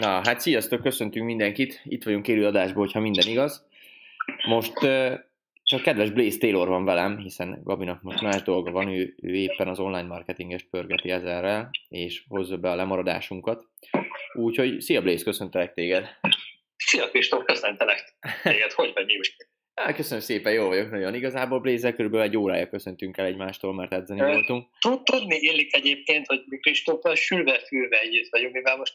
Na, hát sziasztok, köszöntünk mindenkit. Itt vagyunk élő adásból, hogyha minden igaz. Most csak kedves Blaze Taylor van velem, hiszen Gabinak most más dolga van, ő, ő éppen az online marketinges pörgeti ezerrel, és hozza be a lemaradásunkat. Úgyhogy szia Blaze, köszöntelek téged. Szia Kristóf, köszöntelek téged, hogy vagy mi Hát, köszönöm szépen, jó vagyok nagyon. Igazából Blaze körülbelül egy órája köszöntünk el egymástól, mert edzeni voltunk. Tudni illik egyébként, hogy mi Kristóffal sülve-fülve együtt vagyunk, mivel most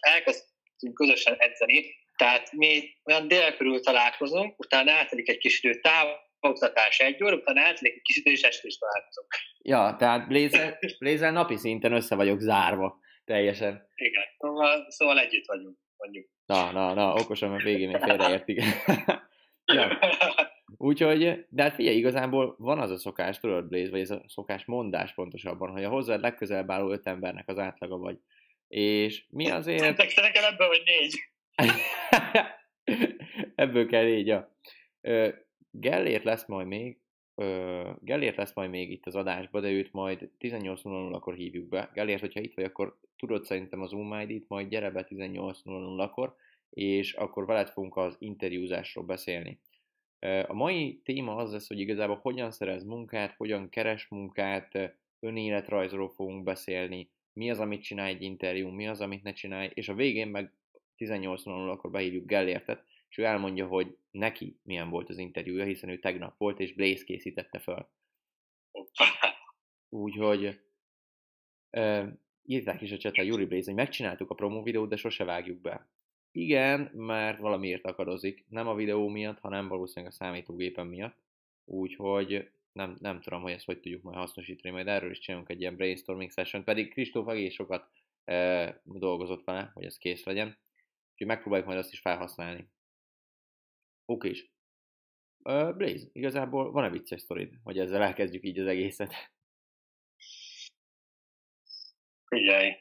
elkezdtünk közösen edzeni, tehát mi olyan dél körül találkozunk, utána átelik egy kis idő távoktatás egy óra, utána átelik egy kis idő, és este is találkozunk. Ja, tehát Blaze, Blaze napi szinten össze vagyok zárva, teljesen. Igen, szóval, szóval együtt vagyunk, mondjuk. Na, na, na, okosan, mert végén még félreértik. ja. Úgyhogy, de hát figyelj, igazából van az a szokás, tudod, Blaze, vagy ez a szokás mondás pontosabban, hogy a hozzád legközelebb álló öt embernek az átlaga vagy. És mi azért... Nekem ebből vagy négy. ebből kell négy, ja. Gellért lesz majd még, Gellért lesz majd még itt az adásba, de őt majd 18.00-kor hívjuk be. Gellért, hogyha itt vagy, akkor tudod szerintem az Zoom ID-t, majd gyere be 18.00-kor, és akkor veled fogunk az interjúzásról beszélni. A mai téma az lesz, hogy igazából hogyan szerez munkát, hogyan keres munkát, önéletrajzról fogunk beszélni, mi az, amit csinál egy interjú, mi az, amit ne csinálj, és a végén meg 18.00 akkor behívjuk Gellértet, és ő elmondja, hogy neki milyen volt az interjúja, hiszen ő tegnap volt, és Blaze készítette fel. Úgyhogy uh, írták is a csetre Yuri Blaze, hogy megcsináltuk a promo videót, de sose vágjuk be. Igen, mert valamiért akadozik. Nem a videó miatt, hanem valószínűleg a számítógépen miatt. Úgyhogy nem, nem tudom, hogy ezt hogy tudjuk majd hasznosítani, majd erről is csinálunk egy ilyen brainstorming session, pedig Kristóf egész sokat e, dolgozott vele, hogy ez kész legyen. Úgyhogy megpróbáljuk majd azt is felhasználni. Oké is. Uh, Blaze, igazából van-e vicces sztorid, hogy ezzel elkezdjük így az egészet? Figyelj,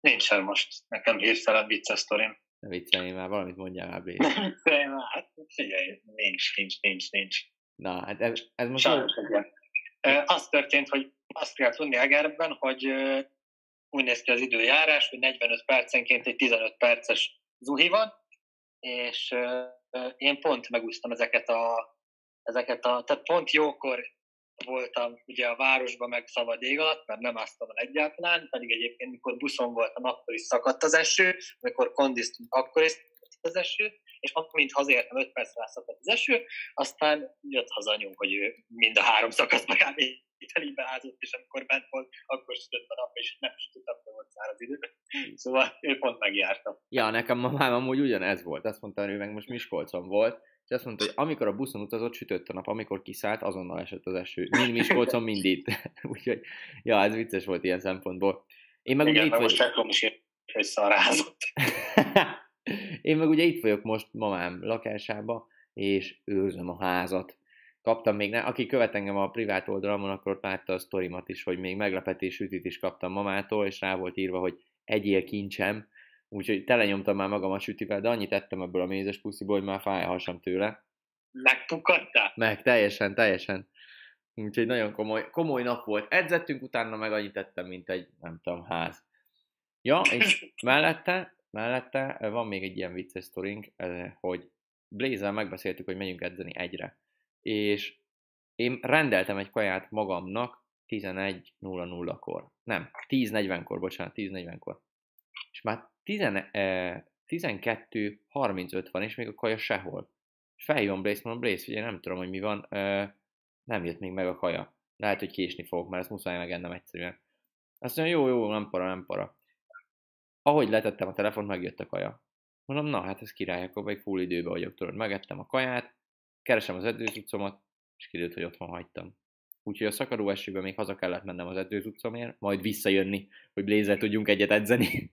nincsen most nekem hirtelen vicces sztorim. Ne viccelj már, valamit mondjál már, Blaze. Ne viccelj már, hát figyelj, nincs, nincs, nincs, nincs. Na, hát ez, ez most... Sajnos igen. Az történt, hogy azt kell tudni Egerben, hogy úgy néz ki az időjárás, hogy 45 percenként egy 15 perces zuhi van, és én pont megúsztam ezeket a, ezeket a, tehát pont jókor voltam ugye a városban meg szabad ég alatt, mert nem áztam el egyáltalán, pedig egyébként mikor buszon voltam, akkor is szakadt az eső, amikor kondiztunk, akkor is az eső, és amint hazaértem, 5 percre szakadt az eső, aztán jött haza anyunk, hogy ő mind a három szakaszban kb. Itálibe ázott, és amikor bent volt, akkor sütött a nap, és nem tudtam, hogy volt száraz idő. Szóval ő pont megjárta. Ja, nekem mamám amúgy ugyanez volt. Azt mondta, hogy ő meg most Miskolcon volt, és azt mondta, hogy amikor a buszon utazott, sütött a nap, amikor kiszállt, azonnal esett az eső. Mind Miskolcon, mind itt. Úgyhogy, ja, ez vicces volt ilyen szempontból. Én meg Igen, ugye itt most vagy... is hogy szarázott. Én meg ugye itt vagyok most mamám lakásába, és őrzöm a házat. Kaptam még, ne, aki követ engem a privát oldalamon, akkor ott látta a sztorimat is, hogy még meglepetés ütit is kaptam mamától, és rá volt írva, hogy egyél kincsem, úgyhogy telenyomtam már magam a sütivel, de annyit ettem ebből a mézes pusziból, hogy már fáj a hasam tőle. Megpukkadtál? Meg, teljesen, teljesen. Úgyhogy nagyon komoly, komoly nap volt. Edzettünk, utána meg annyit ettem, mint egy, nem tudom, ház. Ja, és mellette Mellette van még egy ilyen vicces sztorink, hogy blaze megbeszéltük, hogy megyünk edzeni egyre. És én rendeltem egy kaját magamnak 11.00-kor. Nem, 10.40-kor, bocsánat, 10.40-kor. És már 10, eh, 12.35 van, és még a kaja sehol. És felhívom Blaze, mondom, Blaze, ugye nem tudom, hogy mi van, nem jött még meg a kaja. Lehet, hogy késni fogok, mert ezt muszáj megennem egyszerűen. Azt mondja, jó, jó, nem para, nem para. Ahogy letettem a telefont, megjött a kaja. Mondom, na hát ez király, akkor még full időbe vagyok, tudod. Megettem a kaját, keresem az edzőcuccomat, és kiderült, hogy otthon hagytam. Úgyhogy a szakadó esőben még haza kellett mennem az edzőcuccomért, majd visszajönni, hogy blézzel tudjunk egyet edzeni.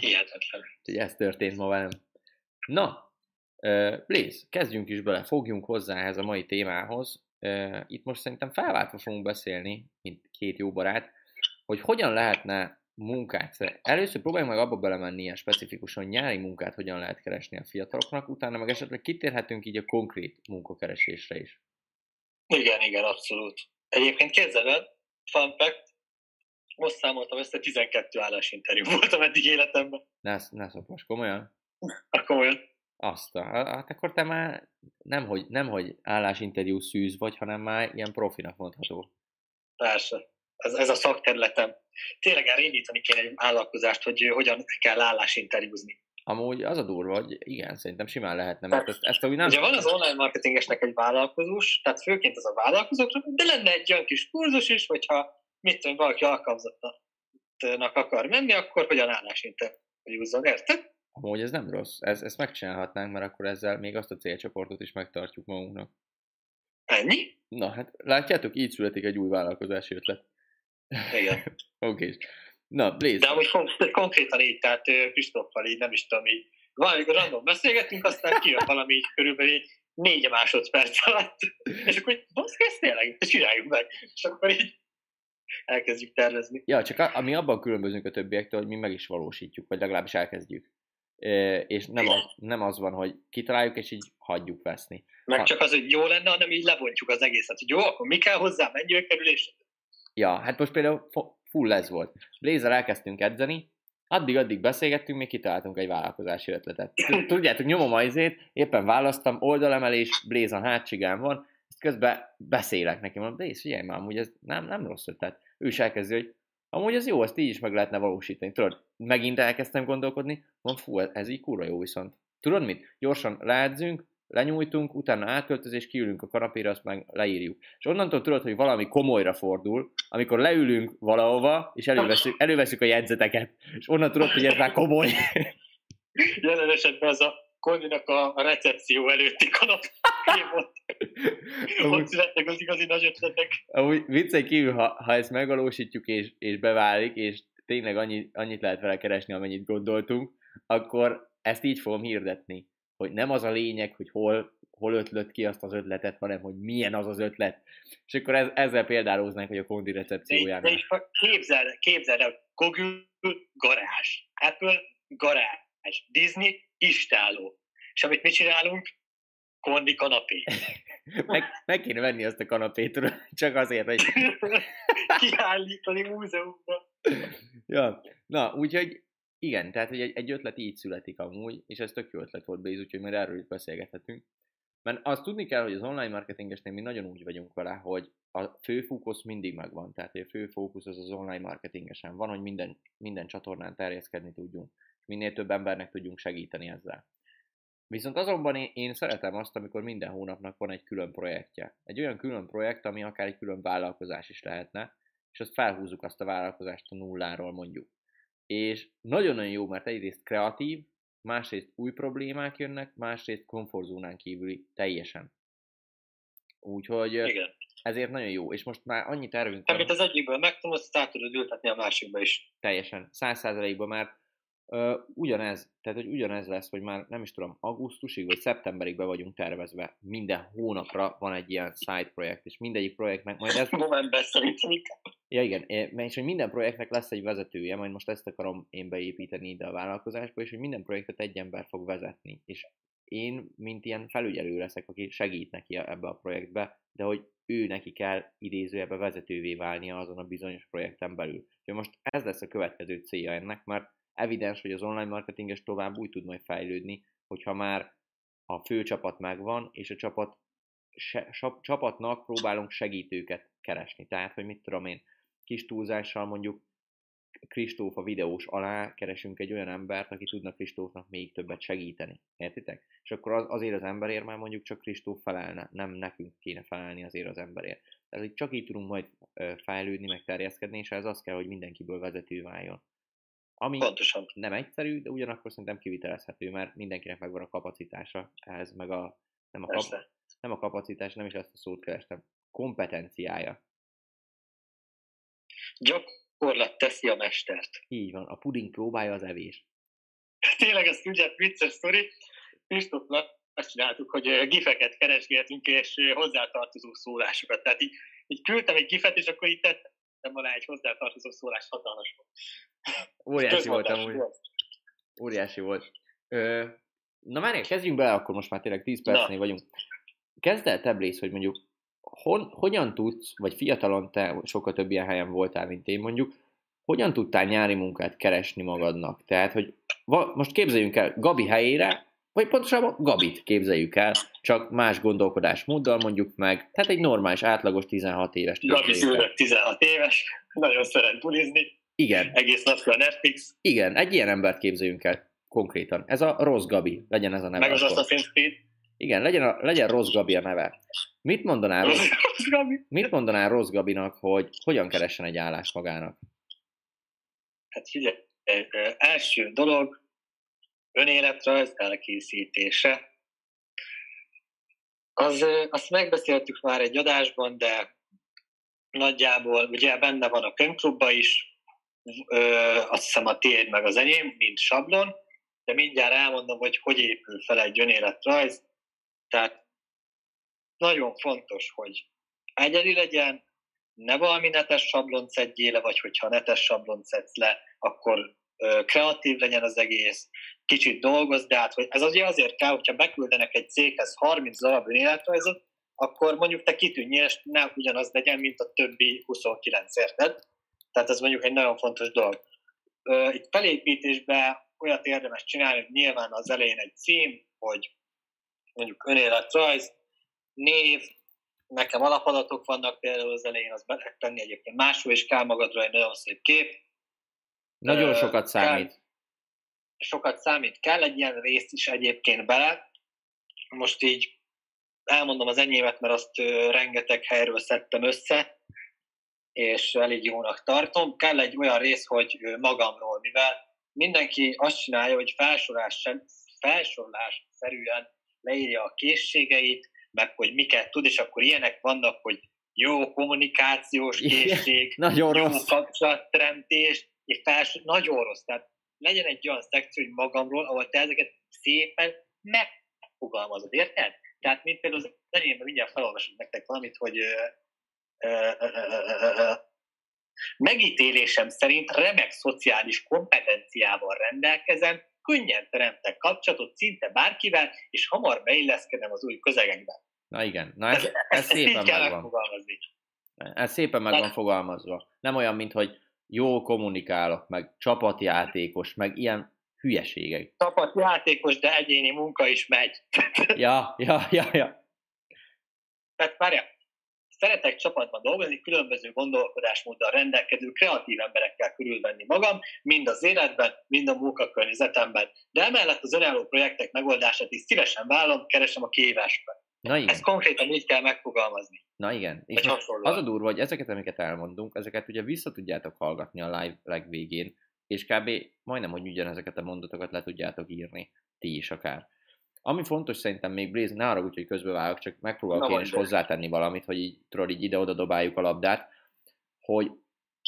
Hihetetlen. Úgyhogy ez történt ma velem. Na, Blaze, kezdjünk is bele, fogjunk hozzá ehhez a mai témához. Itt most szerintem felváltva fogunk beszélni, mint két jó barát, hogy hogyan lehetne munkát. Először próbáljunk meg abba belemenni ilyen specifikusan, nyári munkát hogyan lehet keresni a fiataloknak, utána meg esetleg kitérhetünk így a konkrét munkakeresésre is. Igen, igen, abszolút. Egyébként képzeld fun fact, most számoltam össze, 12 állásinterjú voltam eddig életemben. Ne, ne szopos, komolyan? Akkor olyan. Azt a, hát akkor te már nem hogy, nem, hogy állásinterjú szűz vagy, hanem már ilyen profinak mondható. Persze. Ez, ez a szakterületem. Tényleg elindítani kéne egy vállalkozást, hogy hogyan kell állásinterjúzni. Amúgy az a durva, hogy igen, szerintem simán lehetne, mert ezt, ezt úgy nem... Ugye van az online marketingesnek egy vállalkozós, tehát főként az a vállalkozóknak, de lenne egy olyan kis kurzus is, hogyha mit tudom, valaki alkalmazottnak akar menni, akkor hogyan állásinterjúzzon, érted? Amúgy ez nem rossz, ez, ezt megcsinálhatnánk, mert akkor ezzel még azt a célcsoportot is megtartjuk magunknak. Ennyi? Na hát, látjátok, így születik egy új vállalkozási ötlet. Igen. Oké. Okay. Na, Blaze. De amúgy kon- konkrétan így, tehát Kristoffal így, nem is tudom, így valami random beszélgetünk, aztán kijön valami így körülbelül így négy másodperc alatt, és akkor így, baszki, ezt tényleg, csináljuk meg. És akkor így elkezdjük tervezni. Ja, csak a, ami abban különbözünk a többiektől, hogy mi meg is valósítjuk, vagy legalábbis elkezdjük. E, és nem az, nem az van, hogy kitaláljuk, és így hagyjuk veszni. Meg ha... csak az, hogy jó lenne, hanem így lebontjuk az egészet, hogy jó, akkor mi kell hozzá, mennyibe kerül, és... Ja, hát most például full ez volt. Blazer elkezdtünk edzeni, addig-addig beszélgettünk, még kitaláltunk egy vállalkozási ötletet. Tudjátok, nyomom a izét, éppen választam, oldalemelés, Blaze a hátsigán van, ezt közben beszélek neki, mondom, Blaze, figyelj már, amúgy ez nem, nem rossz ötlet. Ő is elkezdi, hogy amúgy ez jó, ezt így is meg lehetne valósítani. Tudod, megint elkezdtem gondolkodni, mondom, fú, ez így kurva jó viszont. Tudod mit? Gyorsan leedzünk, lenyújtunk, utána átöltözés, kiülünk a kanapéra, azt meg leírjuk. És onnantól tudod, hogy valami komolyra fordul, amikor leülünk valahova, és előveszünk, előveszünk a jegyzeteket, és onnan tudod, hogy ez már komoly. Jelen esetben az a Kondinak a recepció előtti kanapé volt. Ott születnek az igazi nagy ötletek. Amúgy viccen kívül, ha, ha ezt megvalósítjuk és, és beválik, és tényleg annyit, annyit lehet vele keresni, amennyit gondoltunk, akkor ezt így fogom hirdetni hogy nem az a lényeg, hogy hol, hol ötlött ki azt az ötletet, hanem hogy milyen az az ötlet. És akkor ez, ezzel példálóznánk, hogy a kondi recepciójánál. De, de képzeld, képzeld el, Google garázs, Apple garázs, Disney istáló. És amit mi csinálunk? Kondi kanapé. meg, meg kéne venni azt a kanapét, csak azért, hogy... Kiállítani múzeumban. ja, na, úgyhogy igen, tehát hogy egy, egy ötlet így születik amúgy, és ez tök jó ötlet volt Béz, úgyhogy majd erről is beszélgethetünk. Mert azt tudni kell, hogy az online marketingesnél mi nagyon úgy vagyunk vele, hogy a fő fókusz mindig megvan. Tehát a fő fókusz az az online marketingesen van, hogy minden, minden csatornán terjeszkedni tudjunk, és minél több embernek tudjunk segíteni ezzel. Viszont azonban én, én szeretem azt, amikor minden hónapnak van egy külön projektje. Egy olyan külön projekt, ami akár egy külön vállalkozás is lehetne, és azt felhúzzuk azt a vállalkozást a nulláról mondjuk. És nagyon-nagyon jó, mert egyrészt kreatív, másrészt új problémák jönnek, másrészt komfortzónán kívüli teljesen. Úgyhogy Igen. ezért nagyon jó. És most már annyi tervünk van. Amit az egyikből megtanulsz, át tudod ültetni a másikba is. Teljesen. Száz százalékban, mert ugyanez, tehát hogy ugyanez lesz, hogy már nem is tudom, augusztusig vagy szeptemberig be vagyunk tervezve. Minden hónapra van egy ilyen side projekt, és mindegyik projektnek majd ez... November szerintem Ja igen, és hogy minden projektnek lesz egy vezetője, majd most ezt akarom én beépíteni ide a vállalkozásba, és hogy minden projektet egy ember fog vezetni. És én, mint ilyen felügyelő leszek, aki segít neki ebbe a projektbe, de hogy ő neki kell idézőjebe vezetővé válnia azon a bizonyos projekten belül. Úgyhogy most ez lesz a következő célja ennek, mert evidens, hogy az online marketinges tovább úgy tud majd fejlődni, hogyha már a fő csapat megvan, és a csapat, se, csapatnak próbálunk segítőket keresni. Tehát, hogy mit tudom én, kis túlzással mondjuk Kristóf a videós alá keresünk egy olyan embert, aki tudna Kristófnak még többet segíteni. Értitek? És akkor az, azért az emberért már mondjuk csak Kristóf felelne, nem nekünk kéne felelni azért az emberért. Tehát, hogy csak így tudunk majd fejlődni, meg terjeszkedni, és ez az kell, hogy mindenkiből vezető váljon. Ami Pontosan. nem egyszerű, de ugyanakkor szerintem kivitelezhető, mert mindenkinek megvan a kapacitása ehhez, meg a, nem, a kap, nem a kapacitás, nem is ezt a szót kerestem, kompetenciája. Gyakorlat teszi a mestert. Így van, a puding próbálja az evés. Tényleg ez ugye vicces sztori. Kristófnak azt csináltuk, hogy gifeket keresgéltünk, és hozzátartozó szólásokat. Tehát így, így küldtem egy gifet, és akkor itt tettem alá egy hozzátartozó szólás hatalmas volt. Óriási volt amúgy. Óriási volt. Ö, na már kezdjünk bele, akkor most már tényleg 10 percnél vagyunk. Kezd el te, Blaze, hogy mondjuk hon, hogyan tudsz, vagy fiatalon te sokkal több ilyen helyen voltál, mint én mondjuk, hogyan tudtál nyári munkát keresni magadnak? Tehát, hogy va, most képzeljünk el Gabi helyére, vagy pontosabban Gabit képzeljük el, csak más gondolkodásmóddal mondjuk meg, tehát egy normális, átlagos 16 éves. Gabi szülött 16 éves, nagyon szeret bulizni. Igen. Egész a Netflix. Igen, egy ilyen embert képzeljünk el konkrétan. Ez a rossz Gabi, legyen ez a neve. Meg az Assassin's Creed. Igen, legyen, a, legyen rossz Gabi a neve. Mit mondanál, rossz, Gabi. mit mondanál rossz Gabinak, hogy hogyan keressen egy állást magának? Hát figyelj, első dolog, önéletrajz elkészítése. Az, azt megbeszéltük már egy adásban, de nagyjából ugye benne van a könyvklubba is, ö, azt hiszem a tiéd meg az enyém, mint sablon, de mindjárt elmondom, hogy hogy épül fel egy önéletrajz. Tehát nagyon fontos, hogy egyedi legyen, ne valami netes sablont szedjél le, vagy hogyha netes sablont szedsz le, akkor kreatív legyen az egész, kicsit dolgoz, de hát ez azért azért kell, hogyha beküldenek egy céghez 30 darab önéletrajzot, akkor mondjuk te kitűnjél, és ne ugyanaz legyen, mint a többi 29, érted? Tehát ez mondjuk egy nagyon fontos dolog. Itt felépítésben olyat érdemes csinálni, hogy nyilván az elején egy cím, hogy mondjuk önéletrajz, név, nekem alapadatok vannak például az elején, az be tenni egyébként máshol is kell magadra egy nagyon szép kép. Nagyon sokat számít. Kell, sokat számít, kell egy ilyen részt is egyébként bele. Most így elmondom az enyémet, mert azt rengeteg helyről szedtem össze, és elég jónak tartom. Kell egy olyan rész, hogy magamról, mivel mindenki azt csinálja, hogy felsorolás, felsorolás szerűen leírja a készségeit, meg hogy miket tud, és akkor ilyenek vannak, hogy jó kommunikációs készség, nagyon jó rossz. kapcsolatteremtés, és felsor, nagyon rossz. Tehát legyen egy olyan szekció, hogy magamról, ahol te ezeket szépen megfogalmazod, érted? Tehát, mint például az enyémben mindjárt felolvasok nektek valamit, hogy megítélésem szerint remek szociális kompetenciával rendelkezem, könnyen teremtek kapcsolatot szinte bárkivel, és hamar beilleszkedem az új közegekbe. Na igen, na ez, ez, ez szépen megvan. Ez szépen meg van fogalmazva. Nem olyan, mint hogy jó kommunikálok, meg csapatjátékos, meg ilyen hülyeségek. Csapatjátékos, de egyéni munka is megy. ja, ja, ja, ja. Tehát várjál, szeretek csapatban dolgozni, különböző gondolkodásmóddal rendelkező kreatív emberekkel körülvenni magam, mind az életben, mind a munkakörnyezetemben. De emellett az önálló projektek megoldását is szívesen vállom, keresem a kihívásokat. Na igen. Ezt konkrétan így kell megfogalmazni. Na igen. És az a durva, hogy ezeket, amiket elmondunk, ezeket ugye vissza tudjátok hallgatni a live legvégén, és kb. majdnem, hogy ugyanezeket a mondatokat le tudjátok írni, ti is akár. Ami fontos szerintem még Blaze, ne arra úgy, hogy közbevágok, csak megpróbálok én is hozzátenni valamit, hogy így, tudod, így ide-oda dobáljuk a labdát, hogy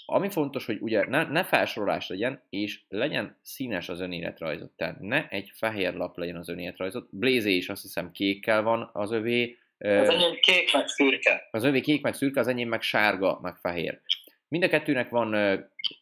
ami fontos, hogy ugye ne, ne felsorolás legyen, és legyen színes az önéletrajzot. Tehát ne egy fehér lap legyen az önéletrajzot. Blaze is azt hiszem kékkel van az övé. Az enyém kék meg szürke. Az övé kék meg szürke, az enyém meg sárga meg fehér. Mind a kettőnek van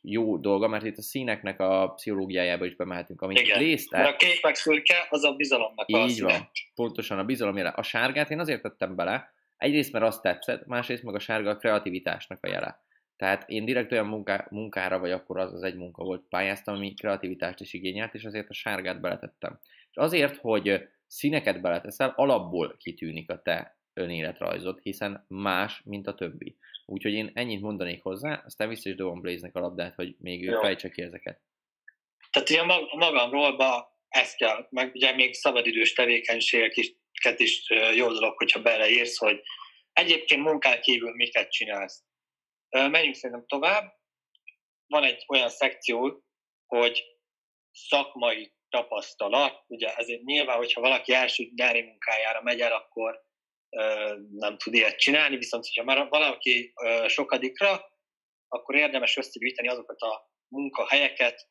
jó dolga, mert itt a színeknek a pszichológiájába is bemehetünk, amit Igen. részt. a kék meg szürke, az a bizalomnak Így a színe. van, pontosan a bizalom jele. A sárgát én azért tettem bele, egyrészt mert azt tetszett, másrészt meg a sárga a kreativitásnak a jele. Tehát én direkt olyan munká, munkára, vagy akkor az az egy munka volt, pályáztam, ami kreativitást is igényelt, és azért a sárgát beletettem. És azért, hogy színeket beleteszel, alapból kitűnik a te önéletrajzod, hiszen más, mint a többi. Úgyhogy én ennyit mondanék hozzá, aztán vissza is dobom Blaze-nek a labdát, hogy még ő fejtse ki ezeket. Tehát ugye magamról ba ezt kell, meg ugye még szabadidős tevékenységeket is jó dolog, hogyha beleírsz, hogy egyébként munkán kívül miket csinálsz. Menjünk szerintem tovább. Van egy olyan szekció, hogy szakmai tapasztalat. Ugye ezért nyilván, hogyha valaki első nyári munkájára megy el, akkor nem tud ilyet csinálni, viszont hogyha már valaki sokadikra, akkor érdemes összegyűjteni azokat a munkahelyeket,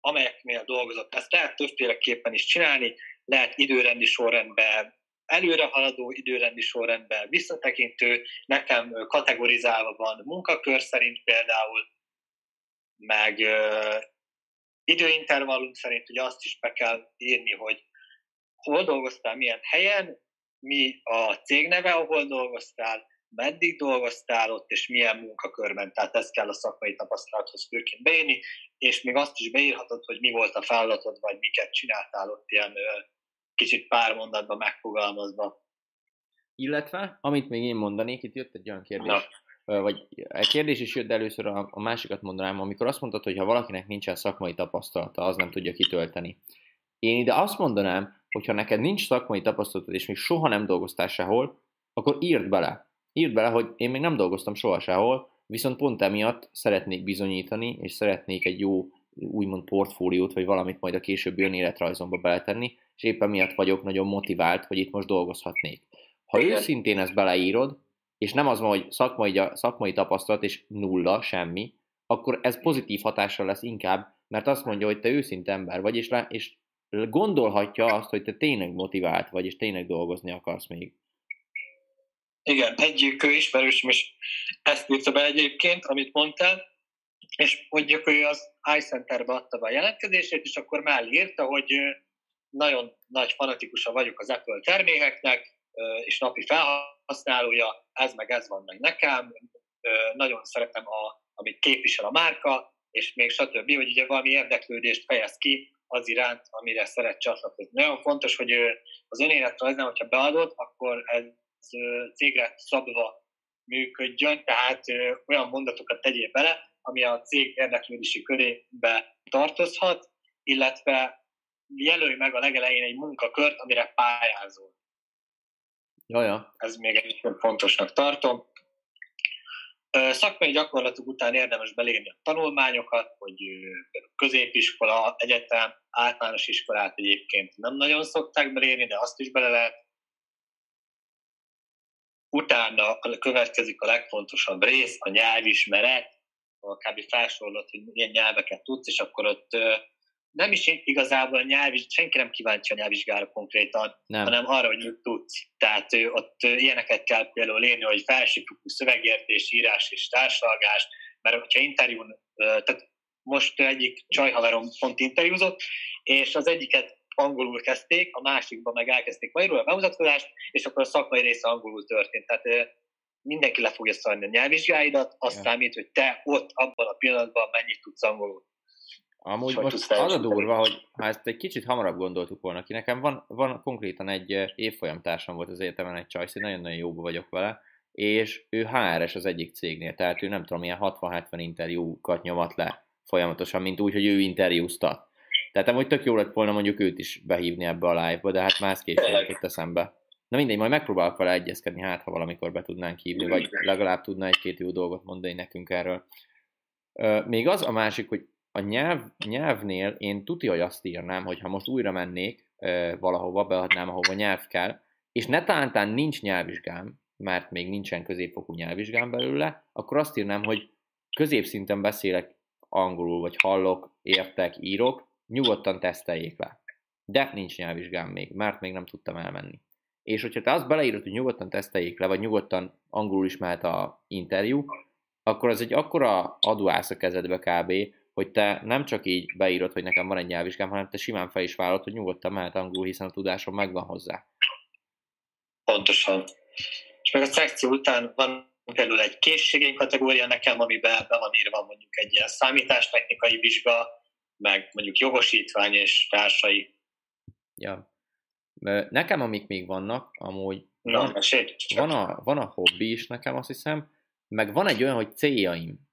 amelyeknél dolgozott. Ezt lehet többféleképpen is csinálni, lehet időrendi sorrendben, előre haladó időrendi sorrendben, visszatekintő, nekem kategorizálva van munkakör szerint például, meg uh, időintervallum szerint ugye azt is be kell írni, hogy hol dolgoztál, milyen helyen, mi a cég neve, ahol dolgoztál, meddig dolgoztál ott, és milyen munkakörben, tehát ez kell a szakmai tapasztalathoz főként beírni, és még azt is beírhatod, hogy mi volt a feladatod, vagy miket csináltál ott ilyen kicsit pár mondatban megfogalmazva. Illetve, amit még én mondanék, itt jött egy olyan kérdés, Na. vagy egy kérdés is jött, de először a, a másikat mondanám, amikor azt mondtad, hogy ha valakinek nincsen szakmai tapasztalata, az nem tudja kitölteni. Én ide azt mondanám, hogy ha neked nincs szakmai tapasztalatod, és még soha nem dolgoztál sehol, akkor írd bele. Írd bele, hogy én még nem dolgoztam soha sehol, viszont pont emiatt szeretnék bizonyítani, és szeretnék egy jó úgymond portfóliót, vagy valamit majd a későbbi önéletrajzomba beletenni, és éppen miatt vagyok nagyon motivált, hogy itt most dolgozhatnék. Ha Igen. őszintén ezt beleírod, és nem az van, hogy szakmai, szakmai tapasztalat és nulla, semmi, akkor ez pozitív hatással lesz inkább, mert azt mondja, hogy te őszinte ember vagy, és, le, és gondolhatja azt, hogy te tényleg motivált vagy, és tényleg dolgozni akarsz még. Igen, egyik ismerősöm is ezt írta be egyébként, amit mondtál, és mondjuk ő az iCenter-be adta be a jelentkezését, és akkor mellé írta, hogy nagyon nagy fanatikusa vagyok az Apple termékeknek, és napi felhasználója, ez meg ez van meg nekem, nagyon szeretem, a, amit képvisel a márka, és még stb. hogy ugye valami érdeklődést fejez ki az iránt, amire szeret csatlakozni. Nagyon fontos, hogy az önéletrajznál, hogyha beadod, akkor ez cégre szabva működjön, tehát olyan mondatokat tegyél bele, ami a cég érdeklődési körébe tartozhat, illetve jelölj meg a legelején egy munkakört, amire pályázol. Jaja. Ez még egy fontosnak tartom. Szakmai gyakorlatok után érdemes belépni a tanulmányokat, hogy középiskola, egyetem, általános iskolát egyébként nem nagyon szokták belérni, de azt is bele lehet. Utána következik a legfontosabb rész, a nyelvismeret, kb. felsorolod, hogy milyen nyelveket tudsz, és akkor ott nem is igazából a nyelviz, senki nem kíváncsi a nyelvvizsgára konkrétan, nem. hanem arra, hogy mit tudsz. Tehát ott ilyeneket kell például lérni, hogy felsőfokú szövegértés, írás és társalgás, mert hogyha interjún, tehát most egyik csajhaverom pont interjúzott, és az egyiket angolul kezdték, a másikban meg elkezdték magyarul a bemutatkozást, és akkor a szakmai része angolul történt. Tehát mindenki le fogja szarni a nyelvvizsgáidat, azt ja. számít, hogy te ott abban a pillanatban mennyit tudsz angolul. Amúgy most az a durva, hogy ha ezt egy kicsit hamarabb gondoltuk volna ki, nekem van, van konkrétan egy évfolyam társam volt az egyetemen, egy csajsz, nagyon-nagyon jóba vagyok vele, és ő HRS az egyik cégnél, tehát ő nem tudom, ilyen 60-70 interjúkat nyomat le folyamatosan, mint úgy, hogy ő interjúztat. Tehát amúgy tök jó lett volna mondjuk őt is behívni ebbe a live-ba, de hát más később itt eszembe. Na mindegy, majd megpróbálok vele egyezkedni, hát ha valamikor be tudnánk hívni, vagy legalább tudna egy-két jó dolgot mondani nekünk erről. Még az a másik, hogy a nyelv, nyelvnél én tuti, hogy azt írnám, hogy ha most újra mennék valahova, beadnám, ahova nyelv kell, és netántán nincs nyelvvizsgám, mert még nincsen középfokú nyelvvizsgám belőle, akkor azt írnám, hogy középszinten beszélek angolul, vagy hallok, értek, írok, nyugodtan teszteljék le. De nincs nyelvvizsgám még, mert még nem tudtam elmenni. És hogyha te azt beleírod, hogy nyugodtan teszteljék le, vagy nyugodtan angolul is mehet a interjú, akkor az egy akkora aduász a kezedbe kb., hogy te nem csak így beírod, hogy nekem van egy nyelvvizsgám, hanem te simán fel is vállalod, hogy nyugodtan mehet angolul, hiszen a tudásom megvan hozzá. Pontosan. És meg a szekció után van például egy készségeink kategória nekem, amiben be van írva mondjuk egy ilyen számítástechnikai vizsga, meg mondjuk jogosítvány és társai. Ja. Nekem, amik még vannak, amúgy Na, van, van, a, van a hobbi is nekem, azt hiszem, meg van egy olyan, hogy céljaim,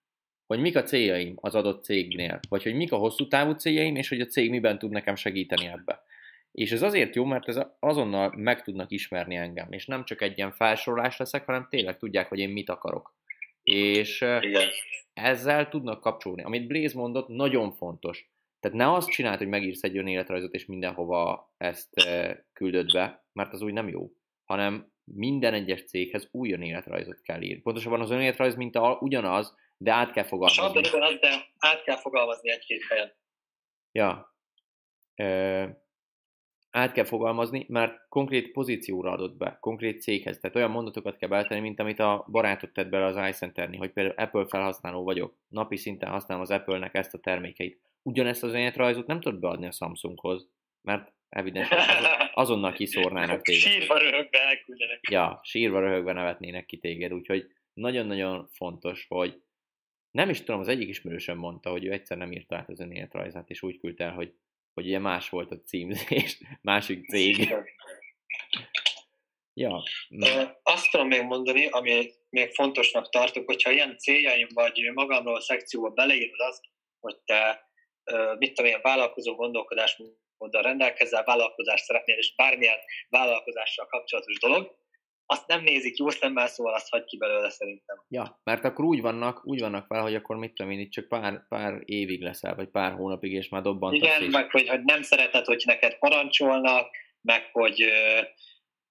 hogy mik a céljaim az adott cégnél, vagy hogy mik a hosszú távú céljaim, és hogy a cég miben tud nekem segíteni ebbe. És ez azért jó, mert ez azonnal meg tudnak ismerni engem, és nem csak egy ilyen felsorolás leszek, hanem tényleg tudják, hogy én mit akarok. És Igen. ezzel tudnak kapcsolni. Amit Blaze mondott, nagyon fontos. Tehát ne azt csináld, hogy megírsz egy önéletrajzot, és mindenhova ezt küldöd be, mert az úgy nem jó, hanem minden egyes céghez új önéletrajzot kell írni. Pontosabban az önéletrajz minta ugyanaz, de át kell fogalmazni. A ugyanaz, de át kell fogalmazni egy-két helyen. Ja. Ö, át kell fogalmazni, mert konkrét pozícióra adott be, konkrét céghez. Tehát olyan mondatokat kell beletenni, mint amit a barátot tett bele az iCenterni, hogy például Apple felhasználó vagyok, napi szinten használom az Apple-nek ezt a termékeit ugyanezt az önéletrajzot nem tudod beadni a Samsunghoz, mert evidens, azonnal kiszórnának téged. Sírva röhögve elküldenek. Ja, sírva röhögve nevetnének ki téged, úgyhogy nagyon-nagyon fontos, hogy nem is tudom, az egyik ismerősöm mondta, hogy ő egyszer nem írta át az önéletrajzát, és úgy küldte el, hogy, hogy ugye más volt a címzés, másik cég. Ja. Azt tudom még mondani, ami még fontosnak tartok, hogyha ilyen céljaim vagy magamról a szekcióba beleírod azt, hogy te mit tudom én, vállalkozó gondolkodásmóddal rendelkezel, vállalkozást szeretnél, és bármilyen vállalkozással kapcsolatos dolog, azt nem nézik jó szemmel, szóval azt hagy ki belőle szerintem. Ja, mert akkor úgy vannak, úgy vannak vele, hogy akkor mit tudom én, itt csak pár, pár évig leszel, vagy pár hónapig, és már dobbantasz Igen, is. meg hogy, hogy nem szereted, hogy neked parancsolnak, meg hogy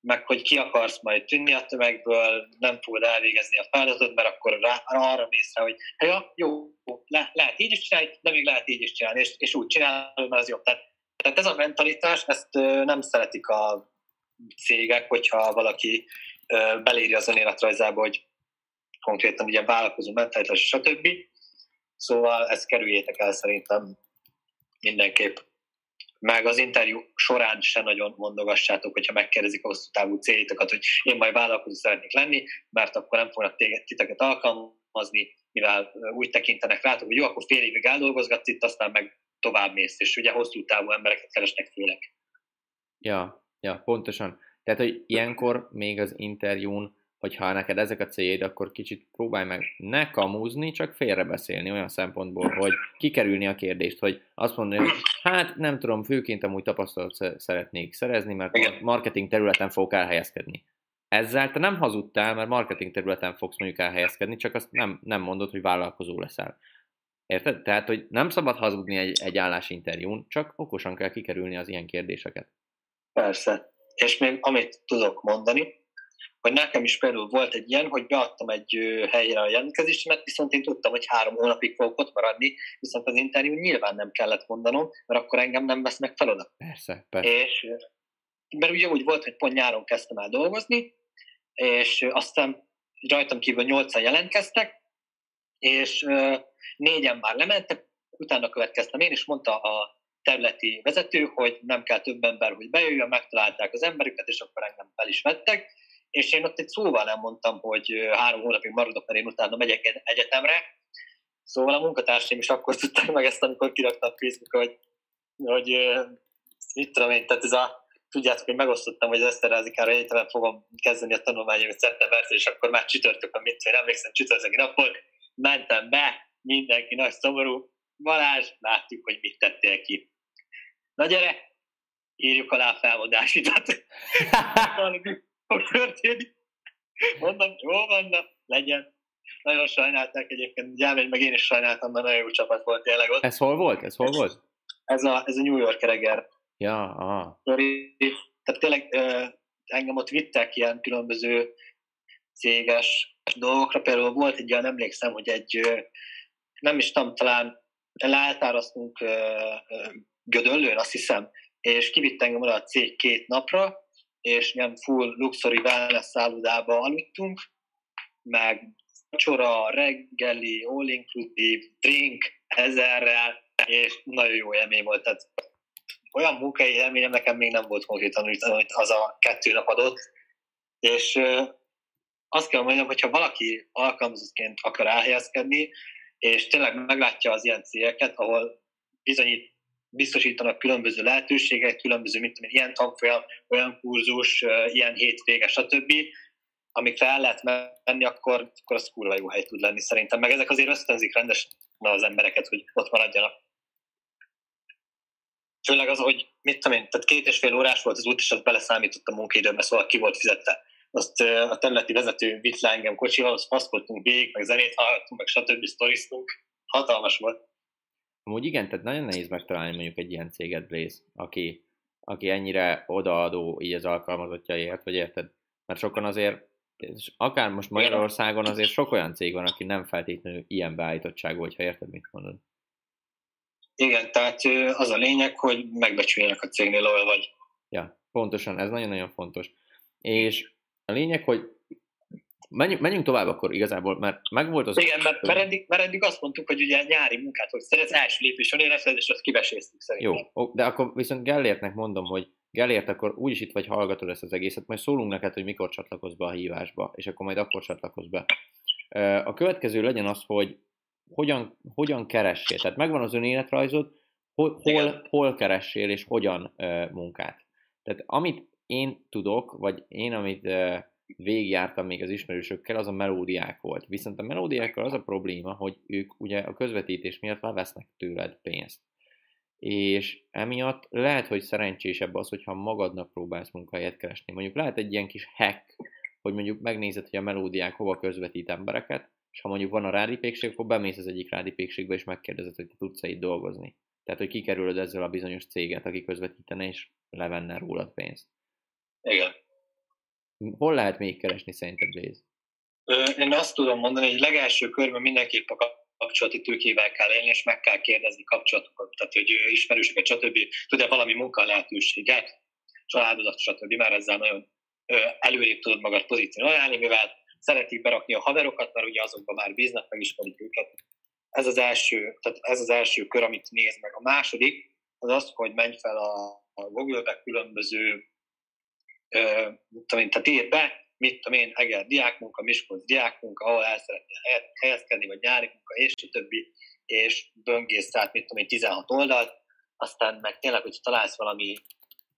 meg hogy ki akarsz majd tűnni a tömegből, nem fogod elvégezni a feladatot, mert akkor rá, arra mész rá, hogy ja, jó, le, lehet így is csinálni, de még lehet így is csinálni, és, és úgy csinálod, mert az jobb. Tehát, tehát ez a mentalitás, ezt nem szeretik a cégek, hogyha valaki belírja az önéletrajzába, hogy konkrétan ugye vállalkozó mentalitás, stb. Szóval ezt kerüljétek el szerintem mindenképp meg az interjú során se nagyon mondogassátok, hogyha megkérdezik a hosszú távú célitokat, hogy én majd vállalkozó szeretnék lenni, mert akkor nem fognak titeket alkalmazni, mivel úgy tekintenek rátok, hogy jó, akkor fél évig eldolgozgatsz itt, aztán meg tovább mész, és ugye hosszú távú embereket keresnek főleg. Ja, ja, pontosan. Tehát, hogy ilyenkor még az interjún hogyha neked ezek a céljaid, akkor kicsit próbálj meg ne kamúzni, csak félrebeszélni olyan szempontból, hogy kikerülni a kérdést, hogy azt mondani, hogy hát nem tudom, főként amúgy tapasztalatot szeretnék szerezni, mert marketing területen fogok elhelyezkedni. Ezzel te nem hazudtál, mert marketing területen fogsz mondjuk elhelyezkedni, csak azt nem, nem mondod, hogy vállalkozó leszel. Érted? Tehát, hogy nem szabad hazudni egy, egy állásinterjún, csak okosan kell kikerülni az ilyen kérdéseket. Persze. És még amit tudok mondani, hogy nekem is például volt egy ilyen, hogy beadtam egy helyre a jelentkezésemet, viszont én tudtam, hogy három hónapig fogok ott maradni, viszont az interjú nyilván nem kellett mondanom, mert akkor engem nem vesznek fel oda. Persze, persze. És, mert ugye úgy volt, hogy pont nyáron kezdtem el dolgozni, és aztán rajtam kívül nyolcan jelentkeztek, és négyen már lementek, utána következtem én, és mondta a területi vezető, hogy nem kell több ember, hogy bejöjjön, megtalálták az emberüket, és akkor engem fel is vettek, és én ott egy szóval nem mondtam, hogy három hónapig maradok, mert én utána megyek egyetemre. Szóval a munkatársaim is akkor tudták meg ezt, amikor kiraktam Facebookra, hogy, hogy mit tudom én, tehát ez a, tudjátok, hogy megosztottam, hogy az Eszterházikára egyetemen fogom kezdeni a tanulmányomat szeptembertől, és akkor már csütörtök, amit én emlékszem, csütörtöki napon mentem be, mindenki nagy szomorú, Balázs, látjuk, hogy mit tettél ki. Na gyere, írjuk alá a felmondásidat. fog történni. Mondom, jó van, na, legyen. Nagyon sajnálták egyébként, Gyámény, meg én is sajnáltam, mert nagyon jó csapat volt tényleg ott. Ez hol volt? Ez hol volt? Ez a, ez a New York reggel. Ja, aha. Tehát tényleg engem ott vittek ilyen különböző céges dolgokra. Például volt egy olyan, emlékszem, hogy egy, nem is tudom, talán leeltároztunk Gödöllőn, azt hiszem, és kivitt engem oda a cég két napra, és ilyen full luxury wellness szállodába aludtunk, meg csora, reggeli, all inclusive, drink ezerrel, és nagyon jó élmény volt. Tehát olyan munkai élményem nekem még nem volt konkrétan, hogy az a kettő nap adott, és azt kell mondjam, hogyha valaki alkalmazottként akar elhelyezkedni, és tényleg meglátja az ilyen cégeket, ahol bizonyít biztosítanak különböző lehetőségek, különböző, mint tudom, ilyen tanfolyam, olyan kurzus, ilyen hétvége, stb., amikre el lehet menni, akkor, akkor az kurva jó hely tud lenni szerintem. Meg ezek azért ösztönzik rendesen az embereket, hogy ott maradjanak. Főleg az, hogy mit tudom én, tehát két és fél órás volt az út, és az beleszámított a munkaidőbe, szóval ki volt fizetve. Azt a területi vezető vitt le engem kocsival, azt paszkoltunk végig, meg zenét hallgattunk, meg stb. sztoriztunk. Hatalmas volt. Amúgy igen, tehát nagyon nehéz megtalálni mondjuk egy ilyen céget, Blaze, aki, aki ennyire odaadó így az alkalmazottjaiért, vagy érted? Mert sokan azért, akár most Magyarországon azért sok olyan cég van, aki nem feltétlenül ilyen beállítottságú, hogyha érted, mit mondod. Igen, tehát az a lényeg, hogy megbecsüljenek a cégnél, ahol vagy. Ja, pontosan, ez nagyon-nagyon fontos. És a lényeg, hogy Menjünk, menjünk tovább akkor igazából, mert megvolt az... Igen, mert, mert, eddig, mert eddig azt mondtuk, hogy ugye nyári munkát, hogy szeretsz első lépés van érezted, és azt kiveséztük szerintem. Jó, de akkor viszont Gellértnek mondom, hogy Gellért, akkor úgyis itt vagy hallgatod ezt az egészet, majd szólunk neked, hogy mikor csatlakozz be a hívásba, és akkor majd akkor csatlakozz be. A következő legyen az, hogy hogyan, hogyan keressél. Tehát megvan az önéletrajzod, hol, hol, hol keressél és hogyan munkát. Tehát amit én tudok, vagy én, amit végigjártam még az ismerősökkel, az a melódiák volt. Viszont a melódiákkal az a probléma, hogy ők ugye a közvetítés miatt levesznek tőled pénzt. És emiatt lehet, hogy szerencsésebb az, hogyha magadnak próbálsz munkahelyet keresni. Mondjuk lehet egy ilyen kis hack, hogy mondjuk megnézed, hogy a melódiák hova közvetít embereket, és ha mondjuk van a rádipékség, akkor bemész az egyik rádipékségbe, és megkérdezed, hogy tudsz itt dolgozni. Tehát, hogy kikerülöd ezzel a bizonyos céget, aki közvetítene, és levenne rólad pénzt. Igen. Hol lehet még keresni szerinted, Blaze? Én azt tudom mondani, hogy legelső körben mindenképp a kapcsolati tőkével kell élni, és meg kell kérdezni kapcsolatokat, tehát hogy ismerősöket, stb. Tud-e valami munka lehetőséget, családodat, stb. Már ezzel nagyon előrébb tudod magad pozícionálni, mivel szeretik berakni a haverokat, mert ugye azokban már bíznak, megismerik őket. Ez az első, tehát ez az első kör, amit néz meg. A második az az, hogy menj fel a, a Google-be különböző, ö, tudom tehát írd be, mit tudom én, Eger diákmunka, Miskolc diákmunka, ahol el szeretnél helyezkedni, vagy nyári munka, és a többi, és böngész át, mit tudom én, 16 oldalt, aztán meg tényleg, hogy találsz valami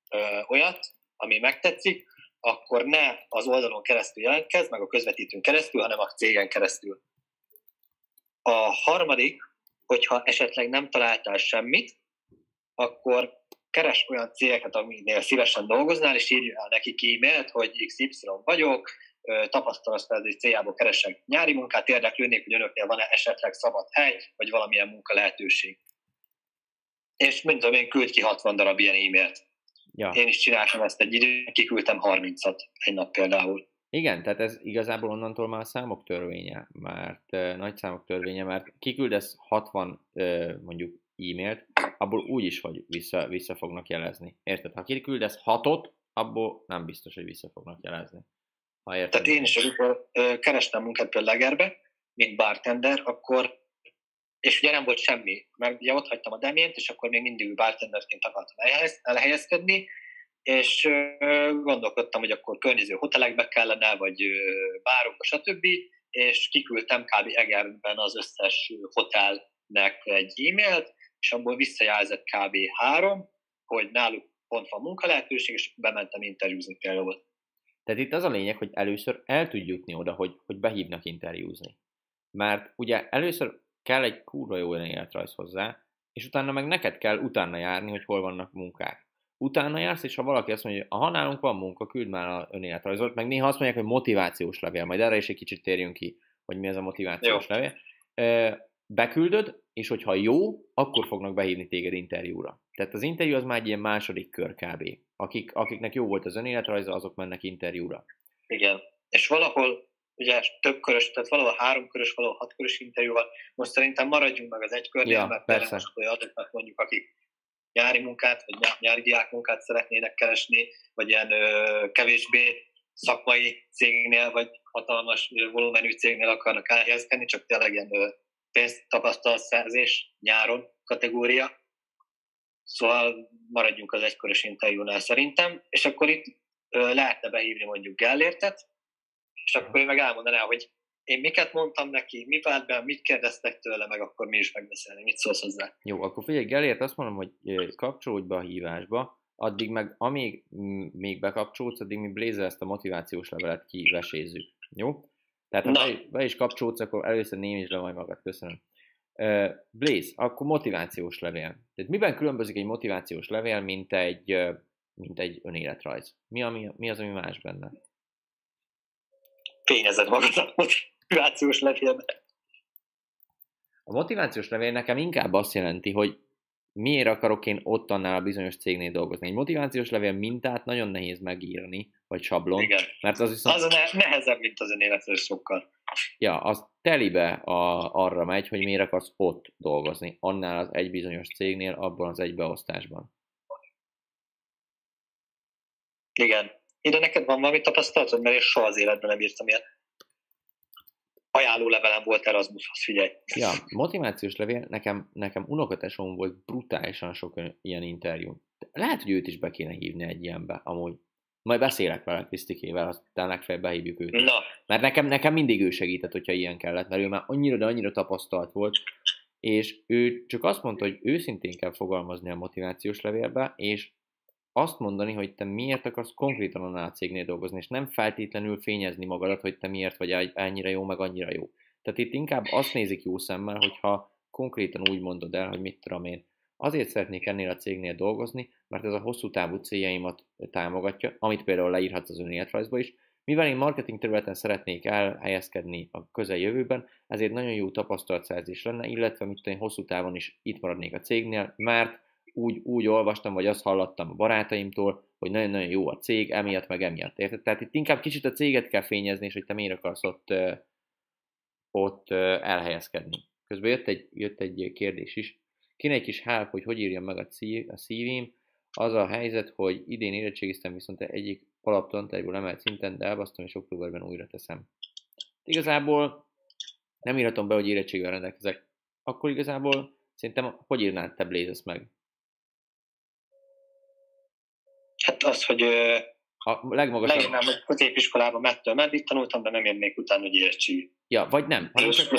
ö, olyat, ami megtetszik, akkor ne az oldalon keresztül jelentkezz, meg a közvetítőn keresztül, hanem a cégen keresztül. A harmadik, hogyha esetleg nem találtál semmit, akkor keres olyan cégeket, aminél szívesen dolgoznál, és írj el nekik e-mailt, hogy XY vagyok, tapasztalatszerzés céljából keresek nyári munkát, érdeklődnék, hogy önöknél van-e esetleg szabad hely, vagy valamilyen munka lehetőség. És mint tudom én, küldj ki 60 darab ilyen e-mailt. Ja. Én is csináltam ezt egy időn, kiküldtem 30-at egy nap például. Igen, tehát ez igazából onnantól már a számok törvénye, mert nagy számok törvénye, mert kiküldesz 60 uh, mondjuk e-mailt, abból úgy is, hogy vissza, vissza fognak jelezni. Érted? Ha kiküldesz 6-ot, abból nem biztos, hogy vissza fognak jelezni. Ha érted. Tehát én is, amikor kerestem munkát például Legerbe, mint bartender, akkor és ugye nem volt semmi, mert ugye ott hagytam a demient, és akkor még mindig bartenderként akartam elhelyez, elhelyezkedni, és gondolkodtam, hogy akkor környező hotelekbe kellene, vagy bárokba, stb., és kiküldtem kb. Egerben az összes hotelnek egy e-mailt, és abból visszajelzett kb. három, hogy náluk pont van munkalehetőség, és bementem interjúzni például. Tehát itt az a lényeg, hogy először el tudj jutni oda, hogy, hogy behívnak interjúzni. Mert ugye először kell egy kurva jó életrajz hozzá, és utána meg neked kell utána járni, hogy hol vannak munkák. Utána jársz, és ha valaki azt mondja, hogy ha nálunk van munka, küld már a önéletrajzot, meg néha azt mondják, hogy motivációs levél, majd erre is egy kicsit térjünk ki, hogy mi ez a motivációs jó. levél. Beküldöd, és hogyha jó, akkor fognak behívni téged interjúra. Tehát az interjú az már egy ilyen második kör kb. Akik, akiknek jó volt az önéletrajza, azok mennek interjúra. Igen. És valahol ugye több körös, tehát valahol három körös, valahol hat körös interjú van. Most szerintem maradjunk meg az egy körnél, ja, mert persze. most azoknak mondjuk, akik nyári munkát, vagy nyári diák munkát szeretnének keresni, vagy ilyen ö, kevésbé szakmai cégnél, vagy hatalmas volumenű cégnél akarnak elhelyezkedni, csak tényleg ilyen pénztapasztalatszerzés nyáron kategória. Szóval maradjunk az egykörös interjúnál szerintem, és akkor itt lehetne behívni mondjuk Gellértet, és akkor ő meg elmondaná, hogy én miket mondtam neki, mi vált be, mit kérdeztek tőle, meg akkor mi is megbeszélni, mit szólsz hozzá. Jó, akkor figyelj, Gelért, azt mondom, hogy kapcsolódj be a hívásba, addig meg, amíg még bekapcsolódsz, addig mi Blaze ezt a motivációs levelet kivesézzük. Jó? Tehát ha be, be is kapcsolódsz, akkor először némítsd le majd magad. Köszönöm. Uh, Blaze, akkor motivációs levél. Tehát miben különbözik egy motivációs levél, mint egy, mint egy önéletrajz? Mi, ami, mi az, ami más benne? fényezed magad a motivációs levélbe. A motivációs levél nekem inkább azt jelenti, hogy miért akarok én ott annál a bizonyos cégnél dolgozni. Egy motivációs levél mintát nagyon nehéz megírni, vagy sablon. Igen. Mert az viszont... Az a ne- nehezebb, mint az önéletes sokkal. Ja, az telibe a, arra megy, hogy miért akarsz ott dolgozni, annál az egy bizonyos cégnél, abban az egy beosztásban. Igen. Ide neked van valami tapasztalatod, mert én soha az életben nem írtam ilyet. ajánlólevelem volt Erasmushoz, figyelj. Ja, motivációs levél, nekem, nekem unokatesom volt brutálisan sok ilyen interjú. Lehet, hogy őt is be kéne hívni egy ilyenbe, amúgy. Majd beszélek vele Krisztikével, aztán legfeljebb behívjuk őt. Na. Mert nekem, nekem mindig ő segített, hogyha ilyen kellett, mert ő már annyira, de annyira tapasztalt volt, és ő csak azt mondta, hogy őszintén kell fogalmazni a motivációs levélbe, és azt mondani, hogy te miért akarsz konkrétan annál a cégnél dolgozni, és nem feltétlenül fényezni magadat, hogy te miért vagy ennyire jó, meg annyira jó. Tehát itt inkább azt nézik jó szemmel, hogyha konkrétan úgy mondod el, hogy mit tudom én, azért szeretnék ennél a cégnél dolgozni, mert ez a hosszú távú céljaimat támogatja, amit például leírhatsz az önéletrajzba is, mivel én marketing területen szeretnék elhelyezkedni a közeljövőben, ezért nagyon jó tapasztalatszerzés lenne, illetve mit tudom, hosszú távon is itt maradnék a cégnél, mert úgy, úgy olvastam, vagy azt hallottam a barátaimtól, hogy nagyon-nagyon jó a cég, emiatt meg emiatt. Érted? Tehát itt inkább kicsit a céget kell fényezni, és hogy te miért akarsz ott, ott elhelyezkedni. Közben jött egy, jött egy kérdés is. Kéne egy kis help, hogy hogy írjam meg a, a CV-m. Az a helyzet, hogy idén érettségiztem, viszont egyik alaptantárgyból emelt szinten, de elbasztom, és októberben újra teszem. Igazából nem írhatom be, hogy érettségvel rendelkezek. Akkor igazából szerintem, hogy írnád te Blaze meg? Hát az, hogy a legmagasabb... Leírnám, hogy középiskolában mettől meddig tanultam, de nem érnék utána, hogy érettségi. Ja, vagy nem. Hanem csak...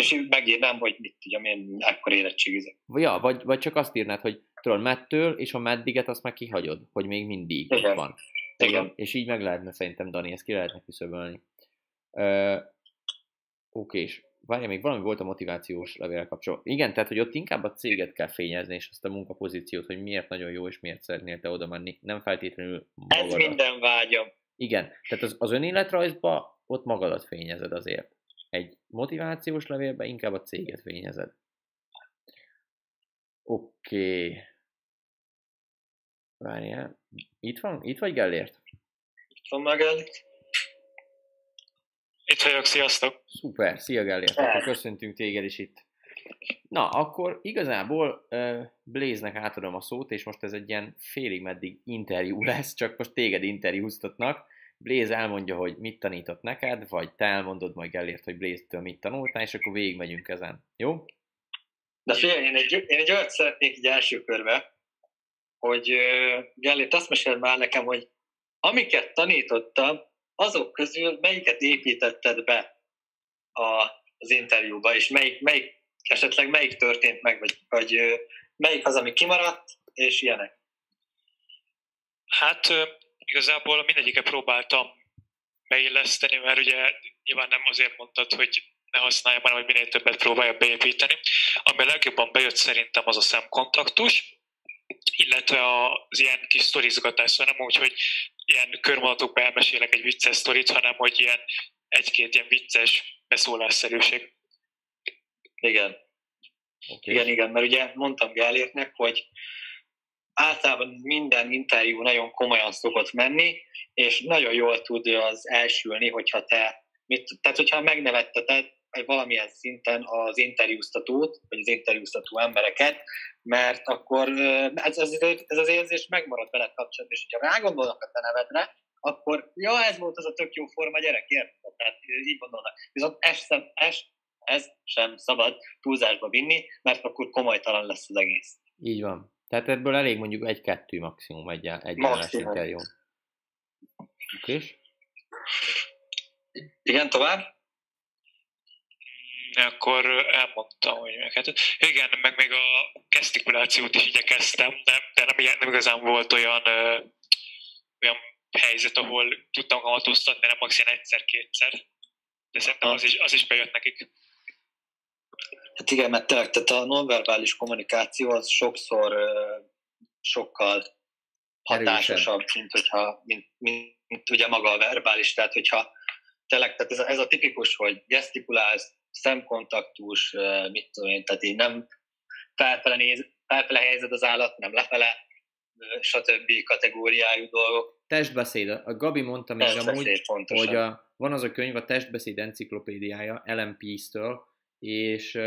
és megírnám, hogy mit tudjam, én ekkor érettségizek. Ja, vagy, vagy csak azt írnád, hogy tudod, mettől, és a meddiget azt meg kihagyod, hogy még mindig Igen. van. Igen. És így meg lehetne szerintem, Dani, ezt ki lehetne küszöbölni. Uh, Oké, és várja, még valami volt a motivációs levél kapcsolatban. Igen, tehát, hogy ott inkább a céget kell fényezni, és azt a munkapozíciót, hogy miért nagyon jó, és miért szeretnél te oda menni. Nem feltétlenül magadat. Ez minden vágyam. Igen, tehát az, az önéletrajzban ott magadat fényezed azért. Egy motivációs levélben inkább a céget fényezed. Oké. Okay. Várjál. Itt van? Itt vagy Gellért? Itt van már Gellért. Itt vagyok, sziasztok! Szuper, szia Gellért, akkor köszöntünk téged is itt. Na, akkor igazából uh, Blaze-nek átadom a szót, és most ez egy ilyen félig meddig interjú lesz, csak most téged interjúztatnak. Blaze elmondja, hogy mit tanított neked, vagy te elmondod majd Gellért, hogy Blaze-től mit tanultál, és akkor végigmegyünk ezen. Jó? De figyelj, én egy, én egy olyat szeretnék egy első körbe, hogy uh, Gellért azt mesél már nekem, hogy amiket tanítottam, azok közül melyiket építetted be a, az interjúba, és melyik, melyik, esetleg melyik történt meg, vagy, vagy melyik az, ami kimaradt, és ilyenek? Hát igazából mindegyiket próbáltam beilleszteni, mert ugye nyilván nem azért mondtad, hogy ne használja, hanem hogy minél többet próbálja beépíteni. Ami a legjobban bejött szerintem az a szemkontaktus, illetve az ilyen kis sztorizgatás, szóval nem úgy, hogy ilyen körmondatokba elmesélek egy vicces sztorit, hanem hogy ilyen egy-két ilyen vicces beszólásszerűség. Igen. Okay. Igen, igen, mert ugye mondtam Gálértnek, hogy általában minden interjú nagyon komolyan szokott menni, és nagyon jól tud az elsülni, hogyha te, mit, tehát hogyha megnevetteted valamilyen szinten az interjúztatót, vagy az interjúztató embereket, mert akkor ez az, ez az érzés megmarad veled kapcsolatban, és hogyha rágondolnak a te nevedre, akkor ja, ez volt az a tök jó forma gyerek, érted? Tehát így gondolnak. Viszont ez ez, ez sem szabad túlzásba vinni, mert akkor komolytalan lesz az egész. Így van. Tehát ebből elég mondjuk egy-kettő maximum egy, egy interjú. Oké? Igen, tovább? akkor elmondtam, hogy meg Igen, meg még a gesztikulációt is igyekeztem, de, de nem, nem igazán volt olyan, ö, olyan helyzet, ahol tudtam kamatoztatni, nem maximum egyszer-kétszer. De szerintem az is, az is bejött nekik. Hát igen, mert tényleg, tehát a nonverbális kommunikáció az sokszor sokkal hatásosabb, mint, hogyha, mint, mint, mint ugye maga a verbális, tehát hogyha tényleg, tehát ez a, ez a tipikus, hogy gesztikulálsz, szemkontaktus, mit tudom én, tehát így nem felfele, néz, felfele helyzed az állat, nem lefele, stb. kategóriájú dolgok. Testbeszéd. A Gabi mondta még amúgy, pontosan. hogy a, van az a könyv, a Testbeszéd enciklopédiája, Ellen Peace-től, és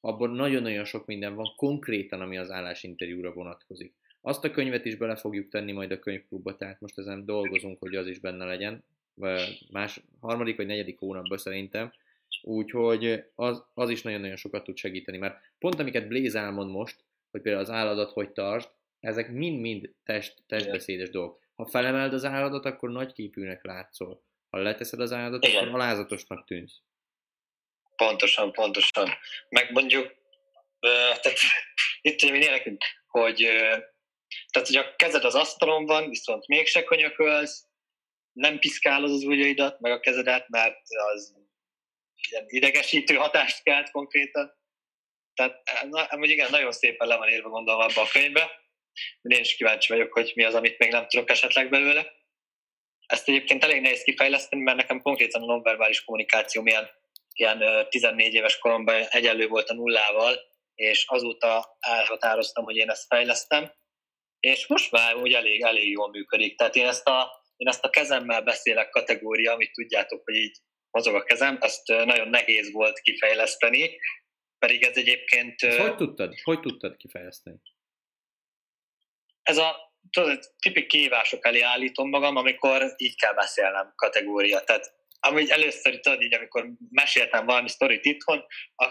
abban nagyon-nagyon sok minden van, konkrétan, ami az állásinterjúra vonatkozik. Azt a könyvet is bele fogjuk tenni majd a könyvklubba, tehát most ezen dolgozunk, hogy az is benne legyen, más, harmadik vagy negyedik hónapban szerintem, úgyhogy az, az is nagyon-nagyon sokat tud segíteni, mert pont amiket Blaze elmond most, hogy például az álladat hogy tartsd, ezek mind-mind test, testbeszédes dolgok. Ha felemeld az álladat, akkor nagy képűnek látszol. Ha leteszed az álladat, Igen. akkor alázatosnak tűnsz. Pontosan, pontosan. Meg mondjuk, tehát itt ugye mi nekünk, hogy tehát, hogy a kezed az asztalon van, viszont mégse könyökölsz, nem piszkálod az ujjaidat, meg a kezedet, mert az ilyen idegesítő hatást kelt konkrétan. Tehát, na, hogy igen, nagyon szépen le van írva gondolom abba a könyvbe. Én is kíváncsi vagyok, hogy mi az, amit még nem tudok esetleg belőle. Ezt egyébként elég nehéz kifejleszteni, mert nekem konkrétan a nonverbális kommunikáció milyen ilyen 14 éves koromban egyenlő volt a nullával, és azóta elhatároztam, hogy én ezt fejlesztem, és most már úgy elég, elég jól működik. Tehát én ezt a, én ezt a kezemmel beszélek kategória, amit tudjátok, hogy így mozog a kezem, ezt nagyon nehéz volt kifejleszteni, pedig ez egyébként... Ezt hogy tudtad? Hogy tudtad kifejleszteni? Ez a tudod, tipik kihívások elé állítom magam, amikor így kell beszélnem kategória. Tehát amúgy először, tudod, így, amikor meséltem valami sztorit itthon,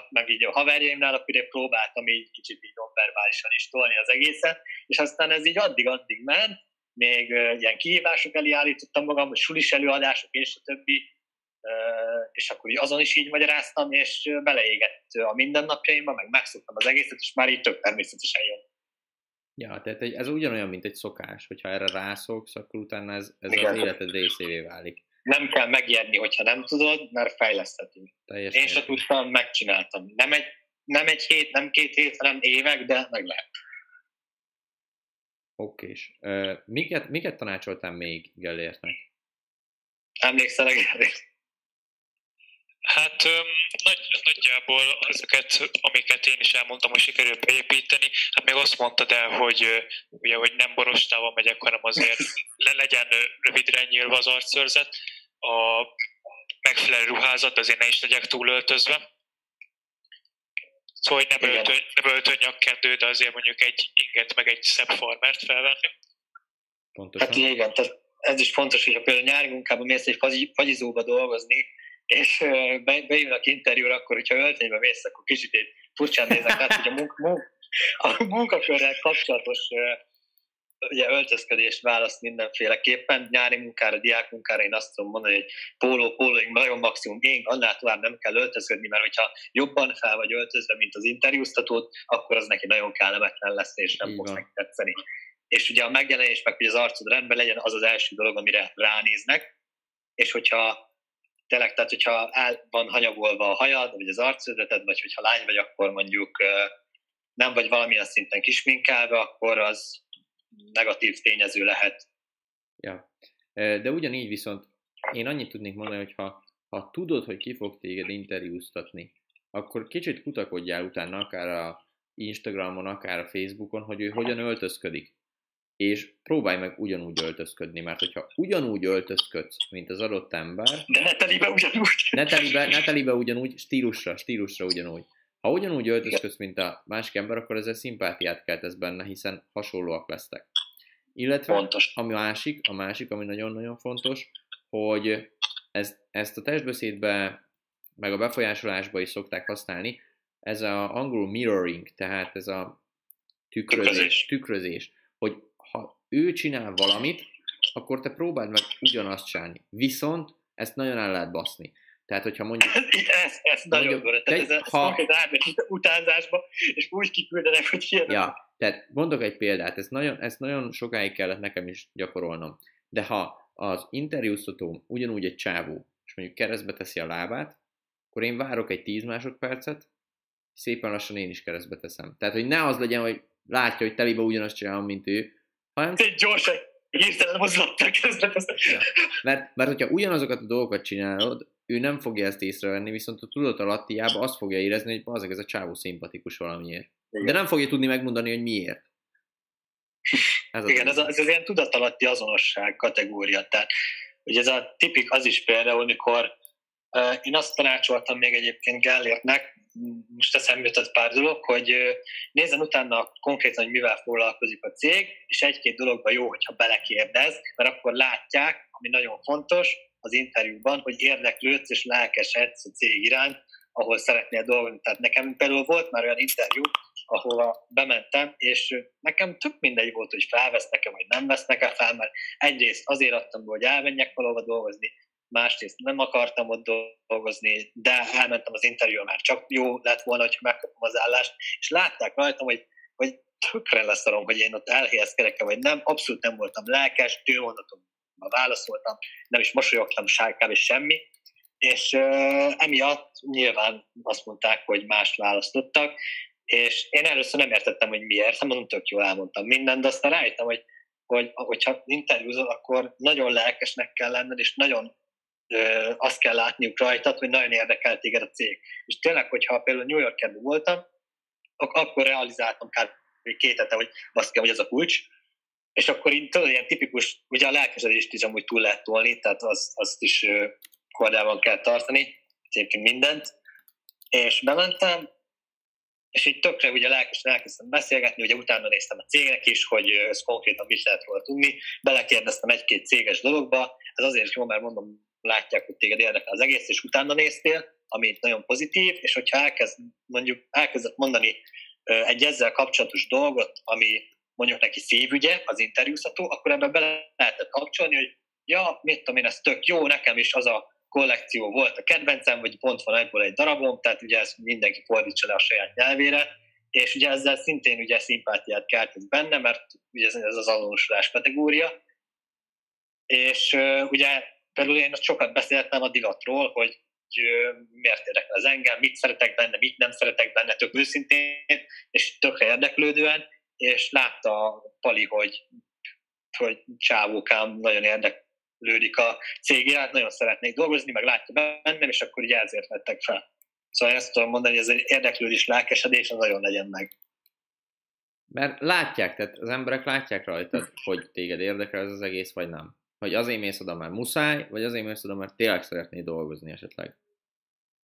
meg így a haverjaimnál, akkor én próbáltam így kicsit így nonverbálisan is tolni az egészet, és aztán ez így addig-addig ment, még ilyen kihívások elé állítottam magam, hogy sulis előadások és a többi, és akkor így azon is így magyaráztam, és beleégett a mindennapjaimba, meg megszoktam az egészet, és már így tök természetesen jön. Ja, tehát ez ugyanolyan, mint egy szokás, hogyha erre rászoksz, akkor utána ez, ez az életed részévé válik nem kell megijedni, hogyha nem tudod, mert fejleszthetünk. Teljesen Én se tudtam, megcsináltam. Nem egy, nem egy hét, nem két hét, hanem évek, de meg lehet. Okés. Uh, miket, miket tanácsoltál még Gellértnek? Emlékszel Gellért? Hát nagy, nagyjából ezeket, amiket én is elmondtam, hogy sikerült beépíteni, hát még azt mondtad el, hogy, ugye, hogy nem borostával megyek, hanem azért le legyen rövidre nyílva az arcőrzet, a megfelelő ruházat, azért ne is legyek túl öltözve. Szóval, hogy nem, öltön, nem öltön nyakkendő, de azért mondjuk egy inget, meg egy szebb farmert felvenni. Pontosan. Hát igen, tehát ez is fontos, hogy ha például nyári munkában mész egy fagyizóba dolgozni, és be, bejönnek interjúra, akkor, hogyha öltönybe mész, akkor kicsit egy furcsán nézek, tehát hogy a, munka, a munkakörrel kapcsolatos ugye öltözködést választ mindenféleképpen. Nyári munkára, diák munkára én azt tudom mondani, hogy póló, pólóink nagyon maximum én, annál tovább nem kell öltözködni, mert hogyha jobban fel vagy öltözve, mint az interjúztatót, akkor az neki nagyon kellemetlen lesz, és nem fog neki tetszeni. És ugye a megjelenés, meg hogy az arcod rendben legyen, az az első dolog, amire ránéznek, és hogyha tényleg, tehát hogyha el van hanyagolva a hajad, vagy az arcödeted, vagy hogyha lány vagy, akkor mondjuk nem vagy valamilyen szinten kisminkálva, akkor az negatív tényező lehet. Ja. De ugyanígy viszont én annyit tudnék mondani, hogy ha, ha tudod, hogy ki fog téged interjúztatni, akkor kicsit kutakodjál utána akár a Instagramon, akár a Facebookon, hogy ő hogyan öltözködik. És próbálj meg ugyanúgy öltözködni, mert hogyha ugyanúgy öltözködsz, mint az adott ember... De ne telibe ugyanúgy. Ne telibe, ne telibe ugyanúgy, stílusra, stílusra ugyanúgy. Ha ugyanúgy öltözködsz, mint a másik ember, akkor ezzel szimpátiát keltesz benne, hiszen hasonlóak lesztek. Illetve Pontos. a másik, a másik, ami nagyon-nagyon fontos, hogy ezt, ezt a testbeszédbe, meg a befolyásolásba is szokták használni, ez a angol mirroring, tehát ez a tükrözés, tükrözés, tükrözés hogy ha ő csinál valamit, akkor te próbáld meg ugyanazt csinálni. Viszont ezt nagyon el lehet baszni. Tehát, hogyha mondjuk... ez, ez nagyon durva. Tehát ez, ha... ez utánzásba, és úgy kiküldenek, hogy ilyen... Ja, tehát mondok egy példát, ezt nagyon, ezt nagyon sokáig kellett nekem is gyakorolnom. De ha az interjúztatóm ugyanúgy egy csávó, és mondjuk keresztbe teszi a lábát, akkor én várok egy 10 másodpercet, szépen lassan én is keresztbe teszem. Tehát, hogy ne az legyen, hogy látja, hogy telibe ugyanazt csinálom, mint ő, hanem... Egy gyors, hirtelen mozgattak keresztbe teszem. Ja. Mert, mert hogyha ugyanazokat a dolgokat csinálod, ő nem fogja ezt észrevenni, viszont a tudat alattiába azt fogja érezni, hogy azok ez a csávó szimpatikus valamiért. De nem fogja tudni megmondani, hogy miért. Ez Igen, ez, a, ez az ilyen tudatalatti azonosság kategória. Tehát, ugye ez a tipik az is például, mikor uh, én azt tanácsoltam még egyébként Gellértnek, most eszembe jutott pár dolog, hogy uh, nézzen utána konkrétan, hogy mivel foglalkozik a cég, és egy-két dologban jó, hogyha belekérdez, mert akkor látják, ami nagyon fontos, az interjúban, hogy érdeklődsz és lelkesedsz a cég iránt, ahol szeretnél dolgozni. Tehát nekem például volt már olyan interjú, ahova bementem, és nekem tök mindegy volt, hogy felvesznek-e, vagy nem vesznek-e fel, mert egyrészt azért adtam be, hogy elmenjek valahova dolgozni, másrészt nem akartam ott dolgozni, de elmentem az interjúra, már csak jó lett volna, hogy megkapom az állást, és látták rajtam, hogy, hogy tökre leszarom, hogy én ott elhelyezkedek vagy nem, abszolút nem voltam lelkes, tőmondatomban válaszoltam, nem is mosolyogtam sárkább és semmi, és uh, emiatt nyilván azt mondták, hogy más választottak, és én először nem értettem, hogy miért, nem mondom, tök jól elmondtam mindent, de aztán rájöttem, hogy, hogy hogyha interjúzol, akkor nagyon lelkesnek kell lenned, és nagyon ö, azt kell látniuk rajtad, hogy nagyon érdekel téged a cég. És tényleg, hogyha például New Yorkban voltam, akkor realizáltam kb. két hete, hogy azt kell, hogy ez a kulcs, és akkor így tudod, ilyen tipikus, ugye a lelkesedést is amúgy túl lehet tolni, tehát az, azt is kordában kell tartani, egyébként mindent, és bementem, és így tökre ugye lelkesen elkezdtem beszélgetni, ugye utána néztem a cégnek is, hogy ez konkrétan mit lehet róla tudni, belekérdeztem egy-két céges dologba, ez azért jó, mert mondom, látják, hogy téged érdekel az egész, és utána néztél, ami nagyon pozitív, és hogyha elkezd, mondjuk elkezdett mondani egy ezzel kapcsolatos dolgot, ami mondjuk neki szívügye, az interjúzható, akkor ebbe bele lehetett kapcsolni, hogy ja, mit tudom én, ez tök jó, nekem is az a kollekció volt a kedvencem, vagy pont van ebből egy darabom, tehát ugye ezt mindenki fordítsa le a saját nyelvére, és ugye ezzel szintén ugye szimpátiát keltett benne, mert ugye ez az azonosulás kategória, és ugye például én sokat beszéltem a divatról, hogy miért érdekel az engem, mit szeretek benne, mit nem szeretek benne, tök őszintén, és tökre érdeklődően, és látta Pali, hogy, hogy csávókám nagyon érdekel lődik a cég iránt, nagyon szeretnék dolgozni, meg látja bennem, és akkor így ezért vettek fel. Szóval ezt tudom mondani, hogy ez egy érdeklődés, lelkesedés, az nagyon legyen meg. Mert látják, tehát az emberek látják rajtad, hogy téged érdekel ez az egész, vagy nem. Hogy azért mész oda, mert muszáj, vagy azért mész oda, mert tényleg szeretnél dolgozni esetleg.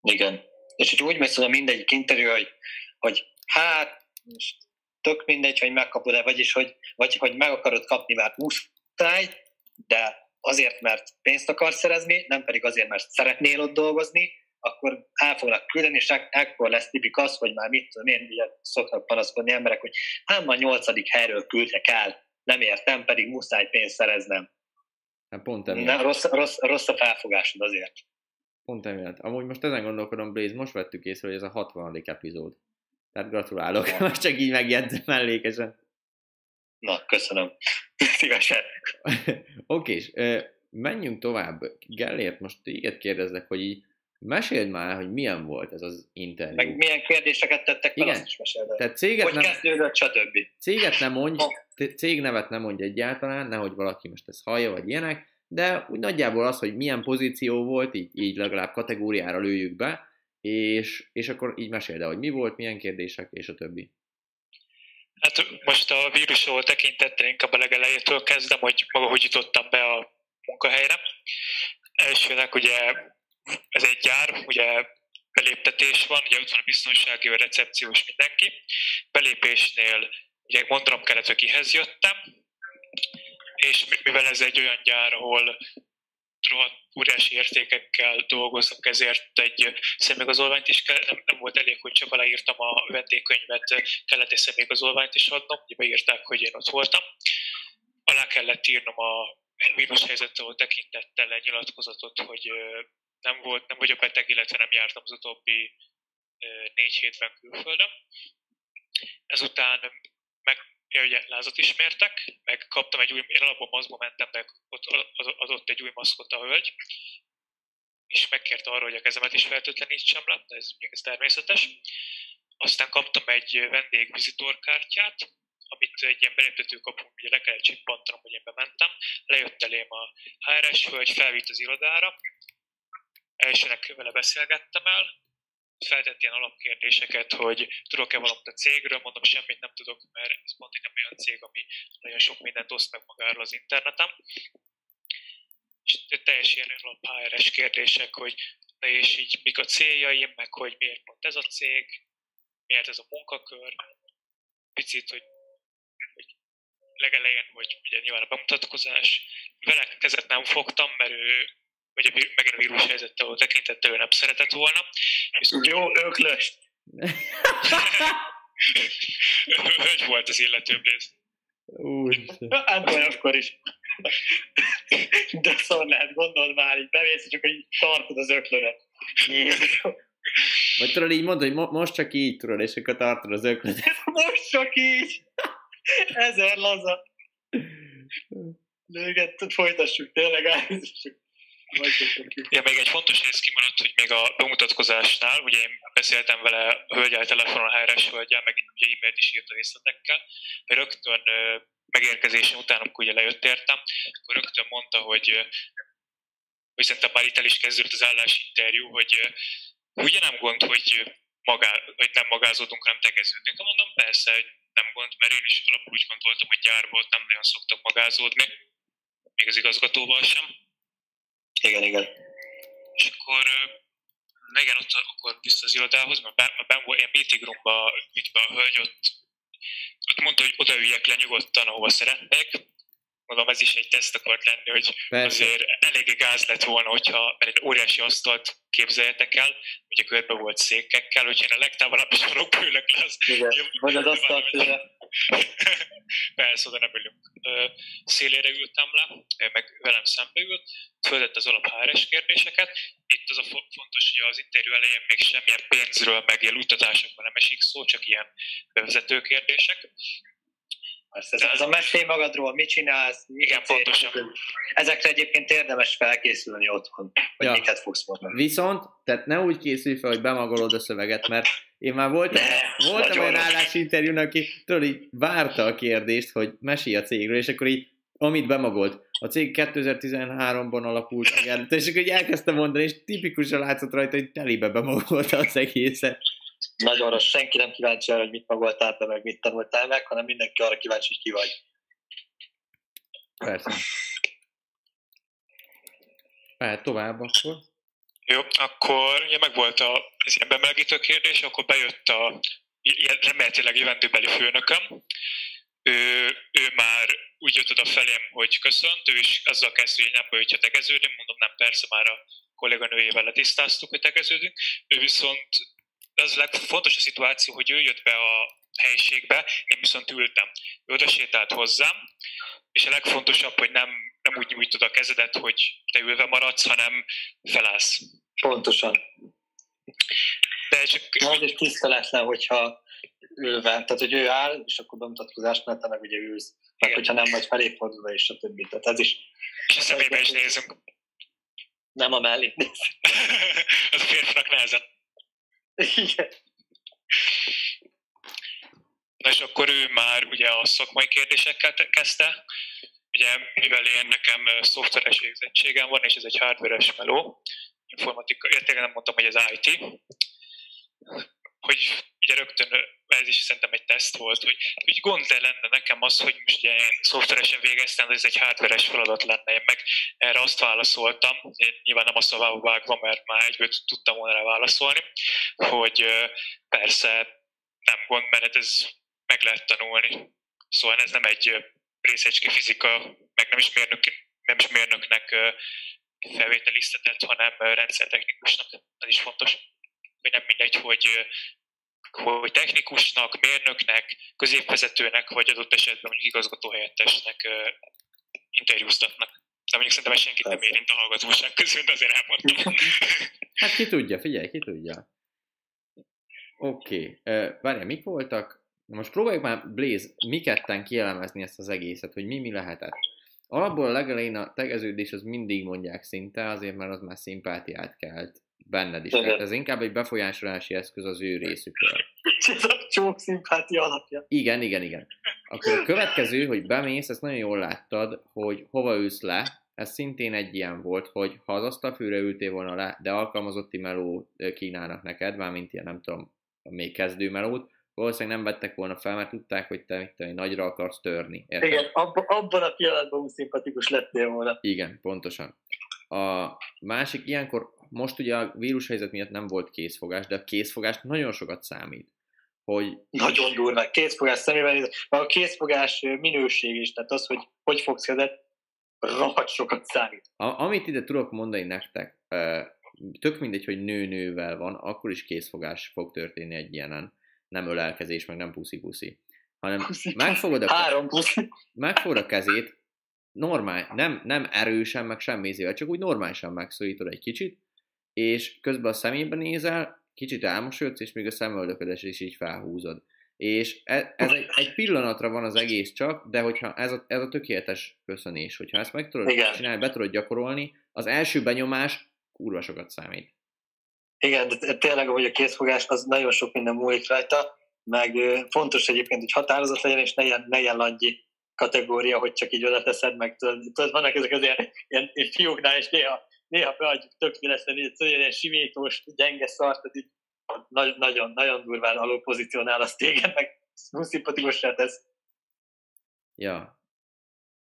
Igen. És hogy úgy mész oda mindegyik interjú, hogy, hogy hát, tök mindegy, hogy megkapod-e, vagyis hogy, vagy hogy meg akarod kapni, mert muszáj, de azért, mert pénzt akarsz szerezni, nem pedig azért, mert szeretnél ott dolgozni, akkor el fognak küldeni, és ekkor lesz tipik az, hogy már mit tudom én, ugye szoktak panaszkodni emberek, hogy hát már nyolcadik helyről küldtek el, nem értem, pedig muszáj pénzt szereznem. Hát pont emiatt. Nem, rossz, rossz, rossz a felfogásod azért. Pont emiatt. Amúgy most ezen gondolkodom, Blaze, most vettük észre, hogy ez a 60. epizód. Tehát gratulálok, most csak így megjegyzem mellékesen. Na, köszönöm. Szívesen. Oké, és menjünk tovább. Gellért, most téged kérdezlek, hogy így meséld már, hogy milyen volt ez az interjú. Meg milyen kérdéseket tettek fel, Igen. azt is meséld Tehát céget hogy nem, kezdődött, stb. Céget nem mondj, cégnevet nem mondj egyáltalán, nehogy valaki most ezt hallja, vagy ilyenek, de úgy nagyjából az, hogy milyen pozíció volt, így, így legalább kategóriára lőjük be, és, és akkor így meséld el, hogy mi volt, milyen kérdések, és a többi. Hát most a vírusról tekintettel inkább a legelejétől kezdem, hogy maga hogy jutottam be a munkahelyre. Elsőnek ugye ez egy gyár, ugye beléptetés van, ugye ott van a biztonsági, a recepciós mindenki. Belépésnél ugye mondanom kellett, hogy kihez jöttem, és mivel ez egy olyan gyár, ahol rohadt óriási értékekkel dolgozunk, ezért egy személyigazolványt is kell, nem, nem volt elég, hogy csak aláírtam a vendégkönyvet, kellett egy személyigazolványt is adnom, ugye beírták, hogy én ott voltam. Alá kellett írnom a vírushelyzetről tekintettel egy nyilatkozatot, hogy nem, volt, nem vagyok beteg, illetve nem jártam az utóbbi négy hétben külföldön. Ezután meg ugye lázat ismertek, meg kaptam egy új, én alapban maszkba mentem, de ott adott egy új maszkot a hölgy, és megkérte arra, hogy a kezemet is fertőtlenítsem le, de ez, ez természetes. Aztán kaptam egy vendégvizitorkártyát, amit egy ilyen beléptető kapunk, ugye le kellett csippantanom, hogy én bementem. Lejött elém a HRS hölgy, felvitt az irodára, elsőnek vele beszélgettem el, feltett ilyen alapkérdéseket, hogy tudok-e valamit a cégről, mondom, semmit nem tudok, mert ez pont egy olyan cég, ami nagyon sok mindent oszt meg magáról az interneten. És teljes ilyen HRS kérdések, hogy na és így mik a céljaim, meg hogy miért pont ez a cég, miért ez a munkakör, picit, hogy, hogy legelején, hogy ugye nyilván a bemutatkozás, vele kezet nem fogtam, mert ő vagy a, megint a vírus helyzettel volt tekintettel ő nem szeretett volna. Viszont jó, öklöst! Hogy volt az illető Blaze? Úgy. Hát akkor is. De szóval lehet, gondold már, így bemész, csak hogy tartod az. Jézusom. Vagy tudod így mondani, hogy mo- most csak így tudod, és akkor tartod az öklödet. Most csak így. Ezer laza. Lőget, folytassuk, tényleg állítsuk. Ja, még egy fontos rész kimaradt, hogy még a bemutatkozásnál, ugye én beszéltem vele hölgyel telefonon, a HR-es hölgyel, meg ugye e-mailt is írt a részletekkel, rögtön megérkezésem után, amikor ugye lejött értem, akkor rögtön mondta, hogy hogy szerintem már itt el is kezdődött az állásinterjú, hogy ugye nem gond, hogy, magá, hogy nem magázódunk, hanem tegeződünk. Mondom, persze, hogy nem gond, mert én is alapul úgy gondoltam, hogy gyárból nem nagyon szoktak magázódni, még az igazgatóval sem. Igen, igen. És akkor igen, ott akkor vissza az irodához, mert ben, volt ilyen meeting roomba, itt a hölgy ott, ott mondta, hogy odaüljek le nyugodtan, ahova szeretnék, mondom, ez is egy teszt akart lenni, hogy Persze. azért elég gáz lett volna, hogyha, mert egy óriási asztalt képzeljetek el, ugye körbe volt székekkel, hogyha én a legtávolabb sarokba ülök le, az... Igen, vagy az asztalt Persze, oda nem ülünk. Szélére ültem le, meg velem szembe ült, földett az alap HRS kérdéseket. Itt az a fontos, hogy az interjú elején még semmilyen pénzről, meg ilyen utazásokban nem esik szó, csak ilyen bevezető kérdések. Persze, ez, ez a mesélj magadról, mit csinálsz, mit Igen, pontosan. Ezekre egyébként érdemes felkészülni otthon, hogy ja. miket fogsz mondani. Viszont, tehát ne úgy készülj fel, hogy bemagolod a szöveget, mert én már voltam, ne, voltam olyan állásinterjún, aki tudod, így várta a kérdést, hogy mesélj a cégről, és akkor így, amit bemagolt, a cég 2013-ban alapult, és akkor így elkezdtem mondani, és tipikusan látszott rajta, hogy telibe bemagolta az egészet nagyon rossz, senki nem kíváncsi arra, hogy mit magoltál be, meg mit tanultál meg, hanem mindenki arra kíváncsi, hogy ki vagy. Persze. Mehet tovább akkor. Jó, akkor ugye meg volt a, ez ilyen bemelegítő kérdés, akkor bejött a remélhetőleg jövendőbeli főnököm. Ő, ő már úgy jött oda felém, hogy köszönt, ő is azzal kezdő, hogy nem bajutja tegeződni, mondom nem, persze már a kolléganőjével letisztáztuk, hogy tegeződünk. Ő viszont az legfontos a szituáció, hogy ő jött be a helyiségbe, én viszont ültem. Ő oda sétált hozzám, és a legfontosabb, hogy nem, nem úgy nyújtod a kezedet, hogy te ülve maradsz, hanem felállsz. Pontosan. De csak... Az is tiszteletlen, hogyha ülve, tehát hogy ő áll, és akkor bemutatkozás mert te meg ugye ülsz. Meg hogyha nem vagy felé fordulva, és a többi. Tehát ez is... És a szemébe is nézünk. Nem a mellé az a férfinak nehezen. Igen. Na és akkor ő már ugye a szakmai kérdésekkel kezdte, ugye mivel én nekem szoftveres végzettségem van, és ez egy hardveres meló, informatika, értében nem mondtam, hogy ez IT, hogy ugye rögtön ez is szerintem egy teszt volt, hogy úgy gond lenne nekem az, hogy most ugye én szoftveresen végeztem, de ez egy hardveres feladat lenne. Én meg erre azt válaszoltam, én nyilván nem a szavába vágva, mert már egyből tudtam volna rá válaszolni, hogy persze nem gond, mert ez meg lehet tanulni. Szóval ez nem egy részecske fizika, meg nem is, mérnök, nem is mérnöknek felvételiztetett, hanem rendszertechnikusnak. Ez is fontos hogy nem mindegy, hogy hogy technikusnak, mérnöknek, középvezetőnek, vagy adott esetben mondjuk igazgatóhelyettesnek interjúztatnak. De mondjuk szerintem senkit nem érint a hallgatóság közül, de azért elmondtam. hát ki tudja, figyelj, ki tudja. Oké, okay. várjál, mik voltak? Most próbáljuk már, Blaze, mi ketten kielemezni ezt az egészet, hogy mi mi lehetett. Alapból a legelején a tegeződés az mindig mondják szinte, azért mert az már szimpátiát kelt benned is. Tehát ez inkább egy befolyásolási eszköz az ő részükről. Ez a csók szimpátia alapja. Igen, igen, igen. Akkor a következő, hogy bemész, ezt nagyon jól láttad, hogy hova ülsz le, ez szintén egy ilyen volt, hogy ha az asztalfűre ültél volna le, de alkalmazotti meló kínálnak neked, mármint ilyen nem tudom, még kezdő melót, valószínűleg nem vettek volna fel, mert tudták, hogy te, te nagyra akarsz törni. Érted? Igen, abba, abban a pillanatban úgy szimpatikus lettél volna. Igen, pontosan. A másik, ilyenkor most ugye a vírushelyzet miatt nem volt készfogás, de a készfogás nagyon sokat számít. Hogy... Nagyon durva, készfogás szemében, a készfogás minőség is, tehát az, hogy hogy fogsz kezet, rohadt sokat számít. A, amit ide tudok mondani nektek, tök mindegy, hogy nő-nővel van, akkor is készfogás fog történni egy ilyenen. Nem ölelkezés, meg nem puszi-puszi. Hanem megfogod a, Három puszi. megfogod a kezét, normál, nem, nem erősen, meg semmi csak úgy normálisan megszólítod egy kicsit, és közben a szemébe nézel, kicsit elmosolyodsz, és még a szemöldöködet is így felhúzod. És ez, ez egy, egy pillanatra van az egész csak, de hogyha ez a, ez a tökéletes köszönés, hogyha ezt meg tudod Igen. csinálni, be tudod gyakorolni, az első benyomás kurva sokat számít. Igen, de tényleg, hogy a készfogás az nagyon sok minden múlik rajta, meg fontos egyébként, hogy határozott legyen, és ne ilyen, ne ilyen langyi kategória, hogy csak így oda teszed, meg tudod, tudod vannak ezek az ilyen, ilyen, ilyen fióknál, és néha, néha beadjuk tök szívesen, hogy ilyen simítós, gyenge szart, így nagyon, nagyon, nagyon durván alul pozícionál az téged, meg szimpatikussá tesz. Ja.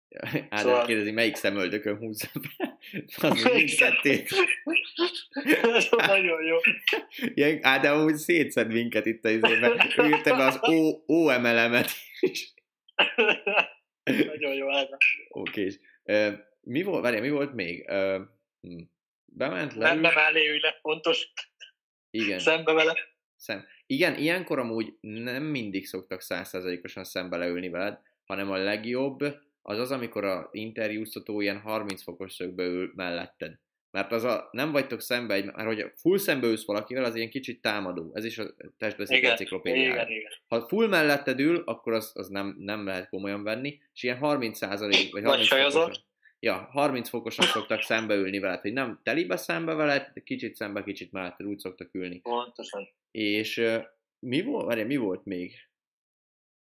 Ádám szóval... kérdezi, melyik szemöldökön húzza be? Az mindkettét. Ez nagyon jó. Ilyen, Ádám úgy szétszed minket itt a izében. Ő írta be az o, OML-emet is. nagyon jó, Ádám. Oké, és uh, mi volt, várjál, mi volt még? Uh, hm. Bement le. Nem, nem állé, le, fontos. Igen. Szembe vele. Szem. Igen, ilyenkor amúgy nem mindig szoktak százszerzalékosan szembe leülni veled, hanem a legjobb az az, amikor a interjúztató ilyen 30 fokos szögbe ül melletted. Mert az a, nem vagytok szembe, egy, mert hogy full szembe ülsz valakivel, az ilyen kicsit támadó. Ez is a testbeszéd enciklopédiája. Ha full melletted ül, akkor az, az nem, nem lehet komolyan venni, és ilyen 30 százalék, vagy 30 fokos, ja, 30 fokosan szoktak szembeülni veled, hogy nem telibe szembe veled, de kicsit szembe, kicsit mellett úgy szoktak ülni. Pontosan. És mi volt, várj, mi volt még?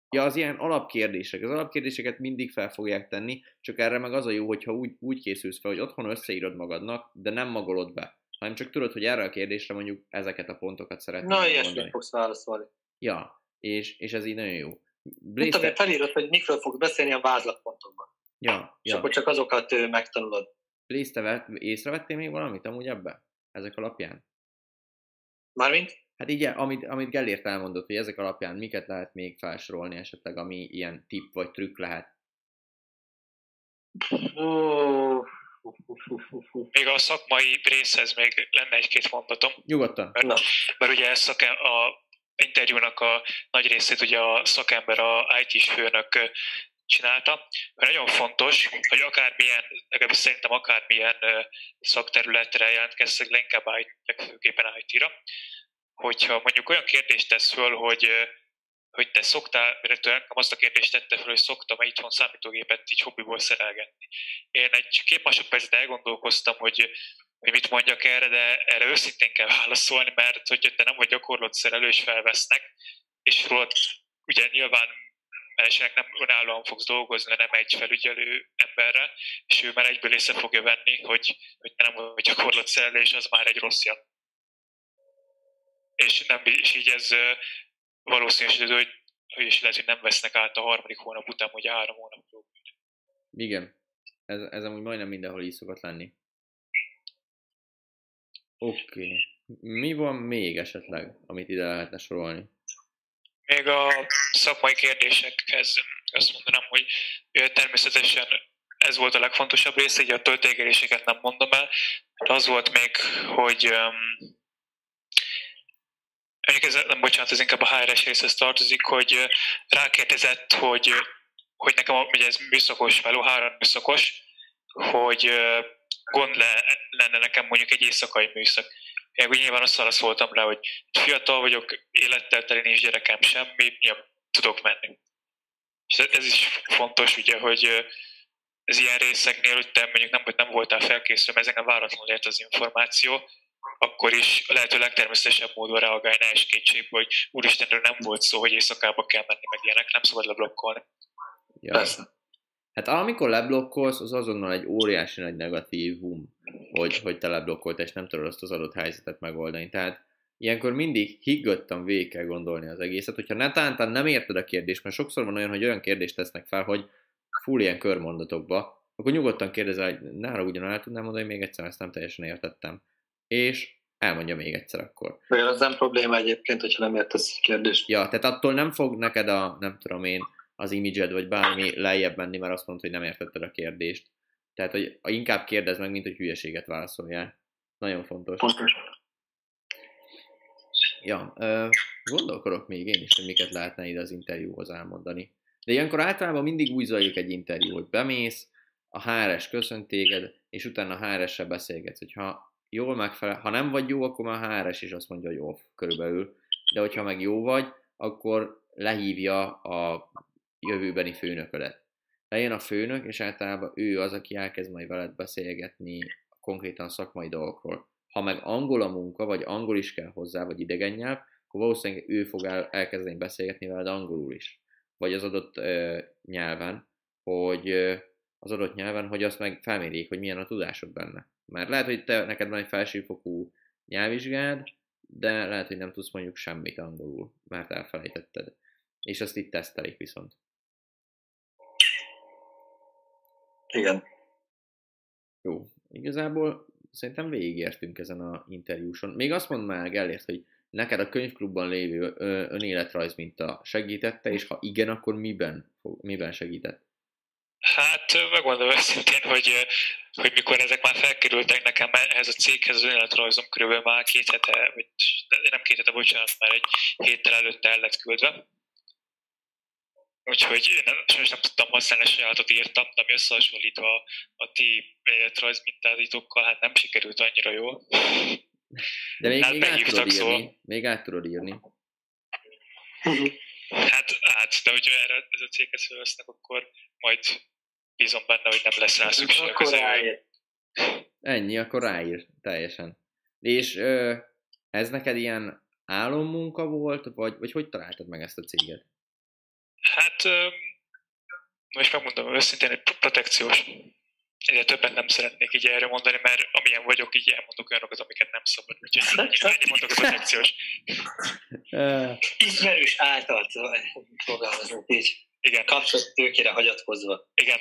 Ja, az ilyen alapkérdések. Az alapkérdéseket mindig fel fogják tenni, csak erre meg az a jó, hogyha úgy, úgy készülsz fel, hogy otthon összeírod magadnak, de nem magolod be, hanem csak tudod, hogy erre a kérdésre mondjuk ezeket a pontokat szeretnél Na, ilyesmit fogsz válaszolni. Ja, és, és ez így nagyon jó. Blaze, te... felírod, hogy mikről fogsz beszélni a vázlatpontokban. Ja, és ja. akkor csak azokat megtanulod. Lész, te észrevettél még valamit amúgy ebbe? Ezek alapján? Mármint? Hát így, amit, amit Gellért elmondott, hogy ezek alapján miket lehet még felsorolni esetleg, ami ilyen tip vagy trükk lehet? Még a szakmai részhez még lenne egy-két mondatom. Nyugodtan. Mert, mert ugye ez a interjúnak a nagy részét ugye a szakember, a IT-s főnök csinálta, mert nagyon fontos, hogy akármilyen, legalábbis szerintem akármilyen szakterületre jelentkeztek, leginkább legfőképpen IT-ra, hogyha mondjuk olyan kérdést tesz föl, hogy hogy te szoktál, nekem azt a kérdést tette fel, hogy szoktam-e itthon számítógépet így hobbiból szerelgetni. Én egy két másodpercet elgondolkoztam, hogy, hogy mit mondjak erre, de erre őszintén kell válaszolni, mert hogyha te nem vagy gyakorlott szerelő és felvesznek, és rólad ugye nyilván elsőnek nem önállóan fogsz dolgozni, nem egy felügyelő emberre, és ő már egyből észre fogja venni, hogy, hogy nem vagy gyakorlott szerelés, az már egy rossz jel. És, nem, és így ez valószínűsítő, hogy, hogy is lehet, hogy nem vesznek át a harmadik hónap után, hogy három hónap Igen, ez, ez amúgy majdnem mindenhol így szokott lenni. Oké. Okay. Mi van még esetleg, amit ide lehetne sorolni? Még a szakmai kérdésekhez azt mondanám, hogy természetesen ez volt a legfontosabb része, így a töltégeléseket nem mondom el, de az volt még, hogy ez nem bocsánat, ez inkább a HRS részhez tartozik, hogy rákérdezett, hogy, hogy nekem ugye ez műszakos meló, három műszakos, hogy gond le, lenne nekem mondjuk egy éjszakai műszak. Én úgy nyilván azt válaszoltam le, hogy fiatal vagyok, élettel teli nincs gyerekem semmi, ja, tudok menni. És ez is fontos, ugye, hogy ez ilyen részeknél, hogy te mondjuk nem, hogy nem voltál felkészülve, mert ezen váratlanul ért az információ, akkor is a lehető legtermészetesebb módon reagálj, ne es kétségbe, hogy úristenről nem volt szó, hogy éjszakába kell menni, meg ilyenek, nem szabad leblokkolni. Ja. Persze. Hát amikor leblokkolsz, az azonnal egy óriási nagy negatívum, hogy, hogy te leblokkolt, és nem tudod azt az adott helyzetet megoldani. Tehát ilyenkor mindig higgadtan végig kell gondolni az egészet, hogyha netántán nem érted a kérdést, mert sokszor van olyan, hogy olyan kérdést tesznek fel, hogy full ilyen körmondatokba, akkor nyugodtan kérdezel, hogy ne haragudjon, el tudnám mondani, hogy még egyszer ezt nem teljesen értettem. És elmondja még egyszer akkor. Olyan az nem probléma egyébként, hogyha nem értesz kérdést. Ja, tehát attól nem fog neked a, nem tudom én, az imidzsed, vagy bármi lejjebb menni, mert azt mondta, hogy nem értetted a kérdést. Tehát, hogy inkább kérdezd meg, mint hogy hülyeséget válaszoljál. Nagyon fontos. Pontos. Ja, gondolkodok még én is, hogy miket lehetne ide az interjúhoz elmondani. De ilyenkor általában mindig úgy zajlik egy interjú, hogy bemész, a HRS köszönt téged, és utána a HRS-sel beszélgetsz, hogyha jól megfelel, ha nem vagy jó, akkor már HRS is azt mondja, hogy off körülbelül, de hogyha meg jó vagy, akkor lehívja a jövőbeni főnöködet. Lejön a főnök, és általában ő az, aki elkezd majd veled beszélgetni konkrétan szakmai dolgokról. Ha meg angol a munka, vagy angol is kell hozzá, vagy idegen nyelv, akkor valószínűleg ő fog el, elkezdeni beszélgetni veled angolul is. Vagy az adott ö, nyelven, hogy ö, az adott nyelven, hogy azt meg felmérjék, hogy milyen a tudásod benne. Mert lehet, hogy te, neked van egy felsőfokú nyelvvizsgád, de lehet, hogy nem tudsz mondjuk semmit angolul, mert elfelejtetted. És azt itt tesztelik viszont. Igen. Jó, igazából szerintem végigértünk ezen a interjúson. Még azt mondd már, Gellért, hogy neked a könyvklubban lévő önéletrajz minta segítette, és ha igen, akkor miben, miben segített? Hát megmondom őszintén, hogy, hogy mikor ezek már felkerültek nekem ehhez a céghez, az önéletrajzom körülbelül már két hete, vagy nem két hete, bocsánat, már egy héttel előtte el lett küldve. Úgyhogy én nem, sajnos nem tudtam használni, sajátot írtam, de ami összehasonlítva a, ti életrajz mintázítókkal, hát nem sikerült annyira jól. De még, Hát még át tudod írni. szóval. Még át tudod írni. Hát, hát, de hogyha erre ez a céghez felvesznek, akkor majd bízom benne, hogy nem lesz rá szükség. Akkor ráér. Ennyi, akkor ráír teljesen. És ö, ez neked ilyen álommunka volt, vagy, vagy hogy találtad meg ezt a céget? Hát, öm, most megmondom őszintén, hogy protekciós. Egyre többet nem szeretnék így erre mondani, mert amilyen vagyok, így elmondok olyanokat, amiket nem szabad. Úgyhogy ennyi mondok a protekciós. Ö, Ismerős által fogalmazunk így. Igen, Kapcsolat tőkére hagyatkozva. igen.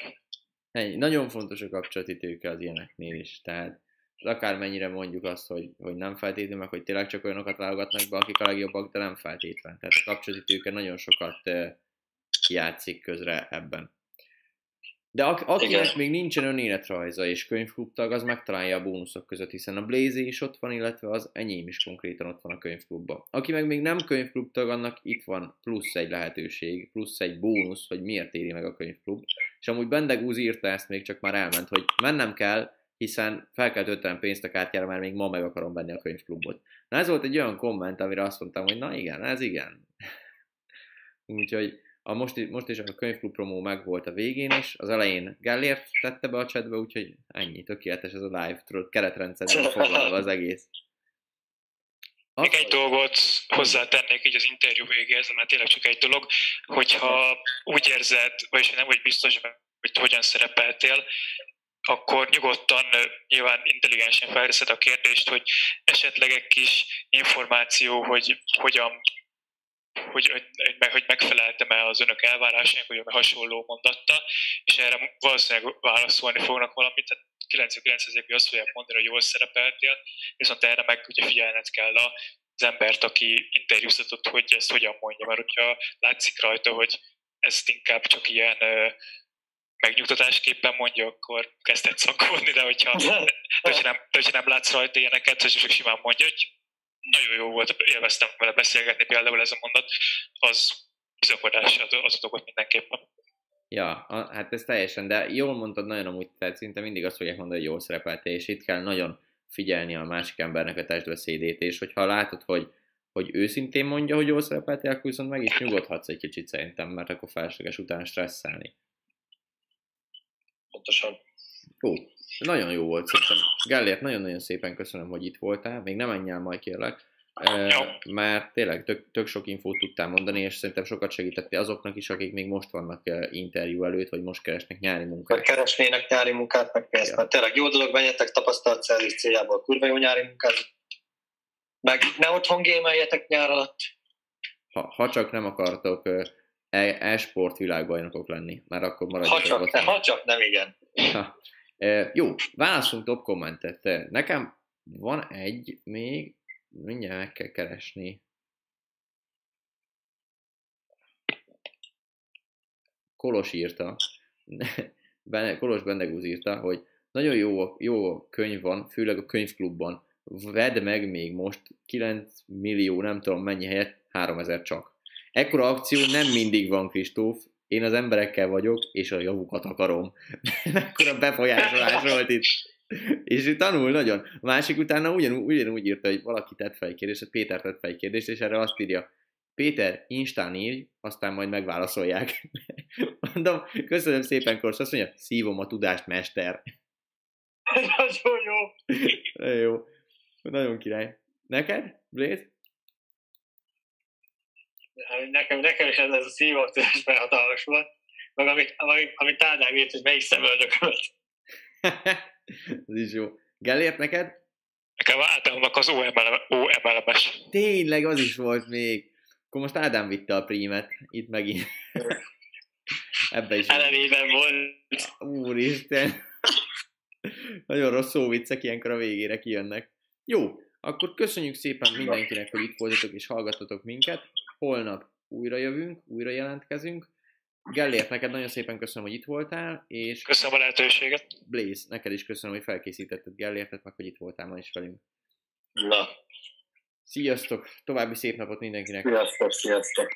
Ennyi. Nagyon fontos a kapcsolati tőke az ilyeneknél is. Tehát akármennyire mondjuk azt, hogy, hogy nem feltétlenül, meg hogy tényleg csak olyanokat válogatnak be, akik a legjobbak, de nem feltétlen. Tehát a kapcsolati tőke nagyon sokat játszik közre ebben. De ak- akinek Igen. még nincsen önéletrajza és könyvklubtag, az megtalálja a bónuszok között, hiszen a Blaze is ott van, illetve az enyém is konkrétan ott van a könyvklubban. Aki meg még nem könyvklubtag, annak itt van plusz egy lehetőség, plusz egy bónusz, hogy miért éri meg a könyvklub. És amúgy Bendegúz írta ezt még, csak már elment, hogy mennem kell, hiszen fel kell töltenem pénzt a kártyára, mert még ma meg akarom venni a könyvklubot. Na ez volt egy olyan komment, amire azt mondtam, hogy na igen, ez igen. Úgyhogy a most, most is a könyvklub promó meg volt a végén is, az elején Gellért tette be a chatbe, úgyhogy ennyi, tökéletes ez a live, tudod, keretrendszerben foglalva az egész. Még egy dolgot hozzátennék így az interjú végéhez, mert tényleg csak egy dolog, hogyha úgy érzed, vagyis nem vagy biztos, hogy hogyan szerepeltél, akkor nyugodtan, nyilván intelligensen felteszed a kérdést, hogy esetleg egy kis információ, hogy hogyan hogy, hogy, hogy, megfeleltem-e az önök elvárásainak, hogy hasonló mondatta, és erre valószínűleg válaszolni fognak valamit, tehát 99%-ban azt fogják mondani, hogy jól szerepeltél, viszont erre meg ugye figyelned kell az embert, aki interjúztatott, hogy ezt hogyan mondja, mert hogyha látszik rajta, hogy ezt inkább csak ilyen ö, megnyugtatásképpen mondja, akkor kezdett szakkolni, de hogyha, de hogyha, nem, de hogyha nem látsz rajta ilyeneket, hogy csak simán mondja, hogy nagyon jó volt, élveztem vele beszélgetni, például ez a mondat, az bizakodás az adott mindenképpen. Ja, hát ez teljesen, de jól mondtad nagyon amúgy, tehát szinte mindig azt fogják mondani, hogy jól szerepeltél, és itt kell nagyon figyelni a másik embernek a testbeszédét, és hogyha látod, hogy, hogy őszintén mondja, hogy jól szerepeltél, akkor viszont meg is nyugodhatsz egy kicsit szerintem, mert akkor felesleges után stresszelni. Pontosan. Jó, nagyon jó volt szerintem. Gellért, nagyon-nagyon szépen köszönöm, hogy itt voltál, még nem menj el majd kérlek, mert tényleg tök, tök sok infót tudtál mondani, és szerintem sokat segítettél azoknak is, akik még most vannak interjú előtt, vagy most keresnek nyári munkát. keresnének nyári munkát, meg pénzt. Ja. Mert tényleg jó dolog, menjetek tapasztalatszerzés céljából kurva jó nyári munkát. Meg ne otthon gémeljetek nyár alatt. ha, ha csak nem akartok e- e-sport világbajnokok lenni, mert akkor Ha maradjatok csak, ne, otthon. ha csak nem, igen. Ha. Jó, válaszunk top kommentet. Nekem van egy még, mindjárt meg kell keresni. Kolos írta. Bene, Kolos Bendegúz írta, hogy nagyon jó, jó könyv van, főleg a könyvklubban, vedd meg még most 9 millió, nem tudom mennyi helyet, 3000 csak. Ekkora akció nem mindig van, Kristóf, én az emberekkel vagyok, és a javukat akarom. Ekkora befolyásolás volt itt. És ő tanul nagyon. A másik utána ugyanúgy, ugyanúgy írta, hogy valaki tett fel egy kérdést, Péter tett fel egy kérdést, és erre azt írja, Péter, Instán írj, aztán majd megválaszolják. Mondom, köszönöm szépen, Korsz, azt mondja, szívom a tudást, mester. Nagyon jó. Nagyon jó. Nagyon király. Neked, Blaze? Nekem, nekem is ez, ez a szívótudás hatalmas volt. Meg amit, amit, amit Ádám írt, hogy melyik szemöldökömet. ez is jó. Gellért neked? Nekem Ádámnak az OMLM-es. Tényleg, az is volt még. Akkor most Ádám vitte a prímet. Itt megint. Ebbe is. Elevében volt. Úristen. Nagyon rossz szóviccek ilyenkor a végére kijönnek. Jó, akkor köszönjük szépen mindenkinek, hogy itt voltatok és hallgatotok minket. Holnap újra jövünk, újra jelentkezünk. Gellért, neked nagyon szépen köszönöm, hogy itt voltál, és... Köszönöm a lehetőséget. Blaze, neked is köszönöm, hogy felkészítetted Gellértet, meg hogy itt voltál ma is velünk. Na. Sziasztok! További szép napot mindenkinek! Sziasztok, sziasztok!